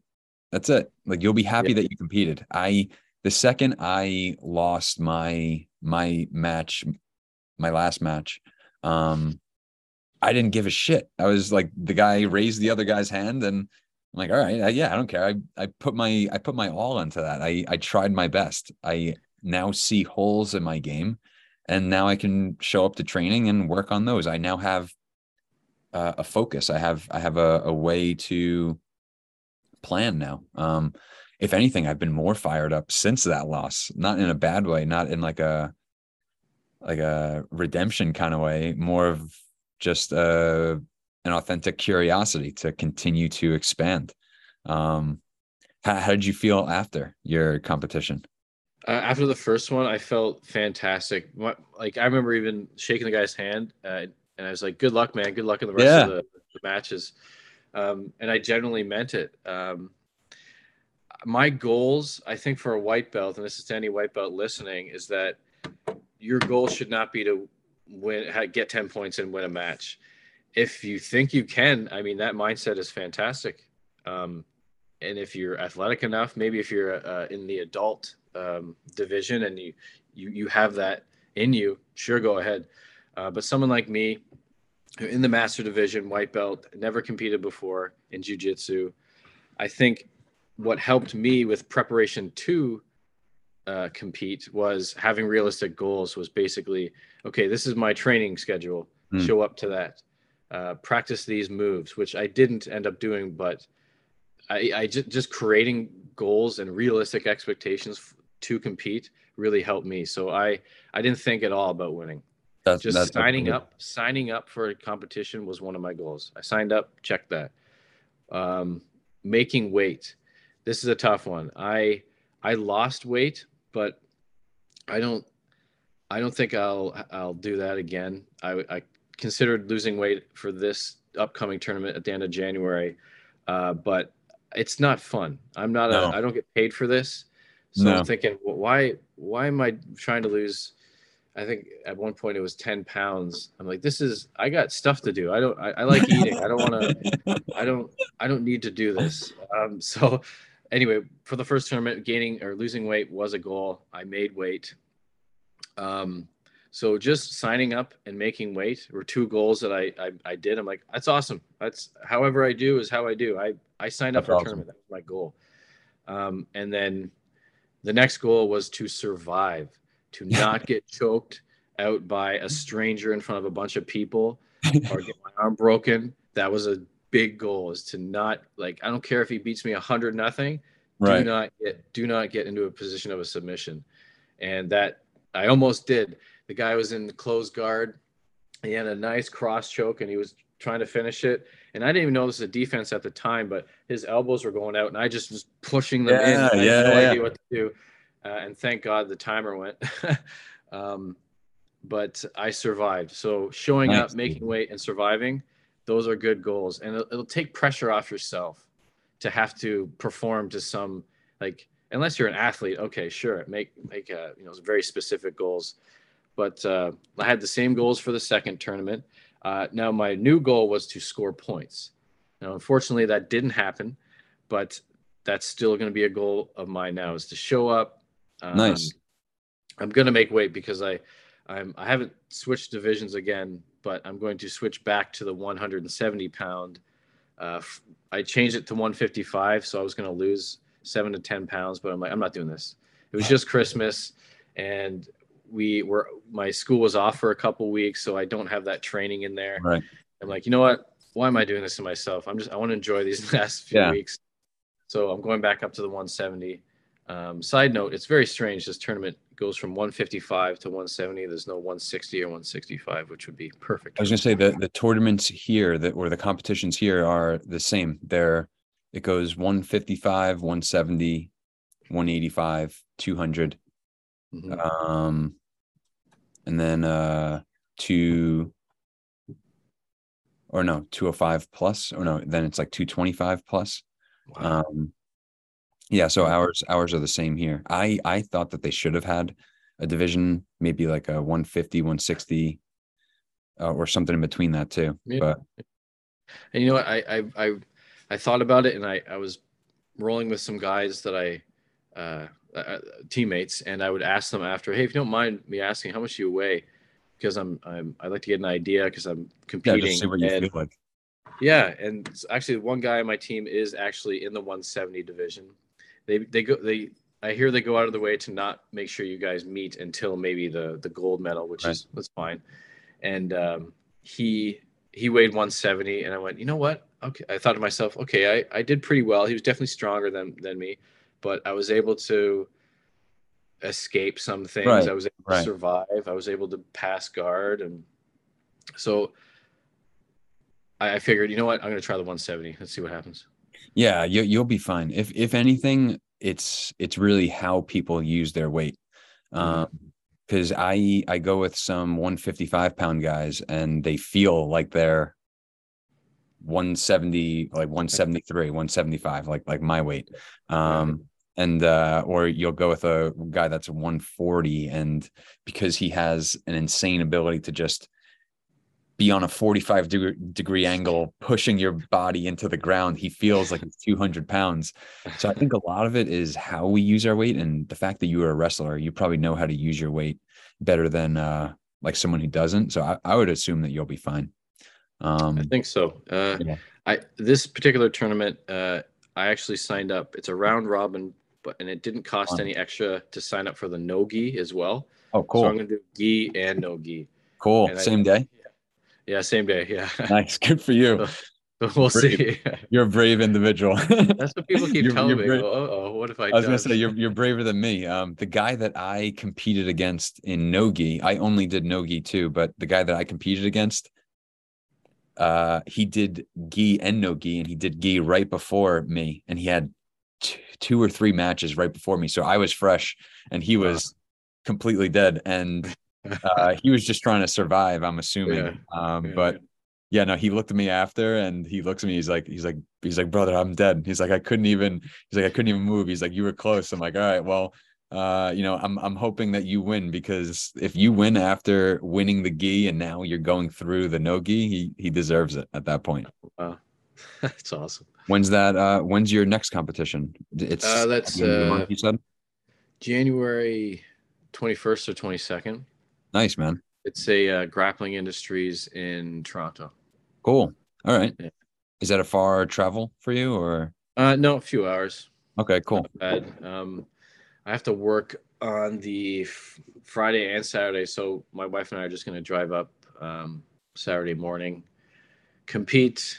Speaker 1: That's it. Like you'll be happy that you competed. I the second I lost my my match, my last match, um, I didn't give a shit. I was like the guy raised the other guy's hand and I'm like, all right, I, yeah, I don't care. I, I put my I put my all into that. I I tried my best. I now see holes in my game, and now I can show up to training and work on those. I now have uh, a focus. I have I have a, a way to plan now. Um, if anything, I've been more fired up since that loss. Not in a bad way. Not in like a like a redemption kind of way. More of just uh an authentic curiosity to continue to expand. Um, how, how did you feel after your competition?
Speaker 2: Uh, after the first one, I felt fantastic. Like I remember even shaking the guy's hand, uh, and I was like, "Good luck, man. Good luck in the rest
Speaker 1: Yeah.
Speaker 2: of the, the matches." Um, and I genuinely meant it. Um, my goals, I think, for a white belt, and this is to any white belt listening, is that your goal should not be to win, get ten points and win a match. If you think you can, I mean, that mindset is fantastic. Um, and if you're athletic enough, maybe if you're uh, in the adult um, division and you, you you have that in you, sure, go ahead. Uh, but someone like me, who in the master division, white belt, never competed before in jujitsu, I think what helped me with preparation to uh, compete was having realistic goals. Was basically okay. This is my training schedule.
Speaker 1: Hmm.
Speaker 2: Show up to that. Uh, practice these moves, which I didn't end up doing, but I, I just just creating goals and realistic expectations f- to compete really helped me. So I I didn't think at all about winning.
Speaker 1: That's
Speaker 2: Just
Speaker 1: that's
Speaker 2: signing up, signing up for a competition was one of my goals. I signed up, check that. Um, making weight. This is a tough one. I I lost weight, but I don't I don't think I'll I'll do that again. I I considered losing weight for this upcoming tournament at the end of January, uh, but it's not fun. I'm not
Speaker 1: No.
Speaker 2: a I don't get paid for this, so
Speaker 1: No.
Speaker 2: I'm thinking, well, why why am I trying to lose? I think at one point it was 10 pounds. I'm like, this is I got stuff to do. I don't I, I like eating. I don't want to I don't I don't need to do this. Um, so anyway, for the first tournament, gaining or losing weight was a goal. I made weight. Um, so just signing up and making weight were two goals that I, I I did. I'm like, that's awesome. That's however I do is how I do. I I signed up
Speaker 1: That's
Speaker 2: for a tournament. That was my goal. Um, and then the next goal was to survive, to not get choked out by a stranger in front of a bunch of people or get my arm broken. That was a big goal is to not like I don't care if he beats me a hundred nothing.
Speaker 1: Right.
Speaker 2: Do not get do not get into a position of a submission. And that I almost did. The guy was in the closed guard. He had a nice cross choke and he was trying to finish it. And I didn't even know this was a defense at the time, but his elbows were going out and I just was pushing them in.
Speaker 1: Yeah,
Speaker 2: I
Speaker 1: yeah,
Speaker 2: had no
Speaker 1: yeah.
Speaker 2: idea what to do. Uh, and thank God the timer went. (laughs) um, but I survived. So showing
Speaker 1: Nice,
Speaker 2: up, making weight, and surviving, those are good goals. And it'll, it'll take pressure off yourself to have to perform to some like unless you're an athlete. Okay, sure, make make uh, you know very specific goals. But uh, I had the same goals for the second tournament. Uh, now my new goal was to score points. Now, unfortunately, that didn't happen, but that's still going to be a goal of mine now is to show up. Um,
Speaker 1: Nice.
Speaker 2: I'm going to make weight because I, I'm I haven't switched divisions again, but I'm going to switch back to the 170 pound. Uh, I changed it to 155, so I was going to lose seven to 10 pounds, but I'm like, I'm not doing this. It was just Christmas, and we were my school was off for a couple weeks, so I don't have that training in there.
Speaker 1: Right.
Speaker 2: I'm like, you know what? Why am I doing this to myself? I'm just I want to enjoy these (laughs) last few
Speaker 1: Yeah.
Speaker 2: weeks. So I'm going back up to the 170. Um, side note: It's very strange. This tournament goes from 155 to 170. There's no 160 or 165, which would be perfect.
Speaker 1: I was gonna say the the tournaments here that or the competitions here are the same. They're it goes 155, 170, 185, 200.
Speaker 2: Mhm.
Speaker 1: Um and then uh two or no, 205 plus or no, then it's like 225 plus.
Speaker 2: Wow.
Speaker 1: Um, yeah, so ours ours are the same here. I I thought that they should have had a division, maybe like a 150, 160, uh, or something in between that too.
Speaker 2: Yeah.
Speaker 1: But
Speaker 2: And you know what? I I I, I thought about it, and I I was rolling with some guys that I uh, uh, teammates, and I would ask them after, hey, if you don't mind me asking, how much do you weigh? Because I'm I'm I like to get an idea because I'm
Speaker 1: yeah,
Speaker 2: competing.
Speaker 1: just see what you
Speaker 2: and,
Speaker 1: feel like.
Speaker 2: yeah, and actually, one guy on my team is actually in the 170 division. They they go they. I hear they go out of the way to not make sure you guys meet until maybe the the gold medal, which
Speaker 1: Right.
Speaker 2: is that's fine. And um, he he weighed 170, and I went, you know what? Okay, I thought to myself, okay, I, I did pretty well. He was definitely stronger than than me, but I was able to escape some things.
Speaker 1: Right,
Speaker 2: I was able
Speaker 1: right.
Speaker 2: to survive. I was able to pass guard, and so I, I figured, you know what? I'm going to try the 170. Let's see what happens.
Speaker 1: Yeah, you you'll be fine. If if anything, it's it's really how people use their weight. Um because I I go with some 155 pound guys and they feel like they're 170, like 173, 175, like like my weight. Um and uh or you'll go with a guy that's 140 and because he has an insane ability to just be on a 45 degree, degree angle pushing your body into the ground he feels like it's 200 pounds so i think a lot of it is how we use our weight and the fact that you are a wrestler you probably know how to use your weight better than uh like someone who doesn't so i, I would assume that you'll be fine um
Speaker 2: I think so. Uh,
Speaker 1: Yeah.
Speaker 2: I this particular tournament, uh, I actually signed up. It's a round robin, but and it didn't cost any extra to sign up for the no gi as well.
Speaker 1: oh cool!
Speaker 2: So I'm gonna do gi and no gi.
Speaker 1: cool
Speaker 2: and I-
Speaker 1: same day
Speaker 2: Yeah, same day. Yeah, (laughs)
Speaker 1: nice good for you
Speaker 2: we'll see. (laughs)
Speaker 1: you're a brave individual (laughs)
Speaker 2: That's what people keep
Speaker 1: You're-
Speaker 2: telling
Speaker 1: you're
Speaker 2: me. Oh, what if I?
Speaker 1: I was gonna say you're you're braver than me. Um, the guy that I competed against in nogi, I only did nogi too, but the guy that I competed against, uh, he did gi and no gi, and he did gi right before me, and he had t- two or three matches right before me, so I was fresh, and he
Speaker 2: Wow.
Speaker 1: was completely dead, and uh, he was just trying to survive. I'm assuming,
Speaker 2: Yeah,
Speaker 1: um,
Speaker 2: yeah,
Speaker 1: but yeah, no, he looked at me after and he looks at me. He's like, he's like, he's like, brother, I'm dead. He's like, I couldn't even, he's like, I couldn't even move. He's like, you were close. I'm like, all right, well, uh, you know, I'm, I'm hoping that you win because if you win after winning the gi and now you're going through the no gi, he, he deserves it at that point.
Speaker 2: Wow, (laughs) That's awesome.
Speaker 1: When's that? Uh, when's your next competition? It's
Speaker 2: Uh, that's,
Speaker 1: at the end of the
Speaker 2: uh,
Speaker 1: month, you said.
Speaker 2: January 21st or 22nd.
Speaker 1: Nice, man.
Speaker 2: It's a uh, grappling industries in Toronto.
Speaker 1: Cool. All right.
Speaker 2: Yeah.
Speaker 1: Is that a far travel for you or?
Speaker 2: Uh, no, a few hours.
Speaker 1: Okay, cool.
Speaker 2: bad. Um, I have to work on the f- Friday and Saturday, so my wife and I are just going to drive up um, Saturday morning, compete.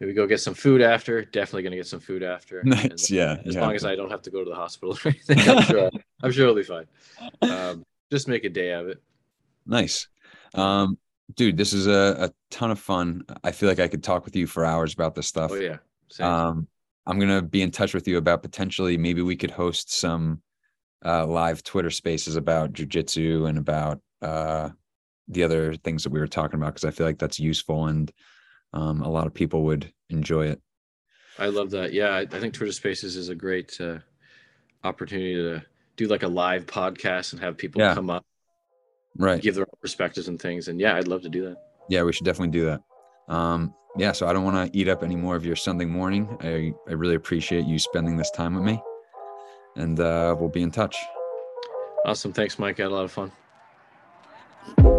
Speaker 2: Maybe go get some food after. Definitely going to get some food after. (laughs)
Speaker 1: Nice.
Speaker 2: then
Speaker 1: Yeah.
Speaker 2: As
Speaker 1: yeah.
Speaker 2: long as I don't have to go to the hospital (laughs) or anything, I'm sure. I'm sure it'll be fine. (laughs) Um, just make a day of it.
Speaker 1: Nice. Um, dude, this is a, a ton of fun. I feel like I could talk with you for hours about this stuff.
Speaker 2: Oh yeah. Same.
Speaker 1: Um, I'm gonna be in touch with you about potentially maybe we could host some uh, live Twitter spaces about jujitsu and about uh, the other things that we were talking about because I feel like that's useful and um, a lot of people would enjoy it.
Speaker 2: I love that. Yeah, I, I think Twitter Spaces is a great uh, opportunity to do like a live podcast and have people
Speaker 1: Yeah.
Speaker 2: come up,
Speaker 1: Right.
Speaker 2: give their own perspectives and things. And yeah, I'd love to do that.
Speaker 1: Yeah, we should definitely do that. Um, yeah, so I don't want to eat up any more of your Sunday morning. I, I really appreciate you spending this time with me. And uh, we'll be in touch.
Speaker 2: Awesome. Thanks, Mike. I had a lot of fun.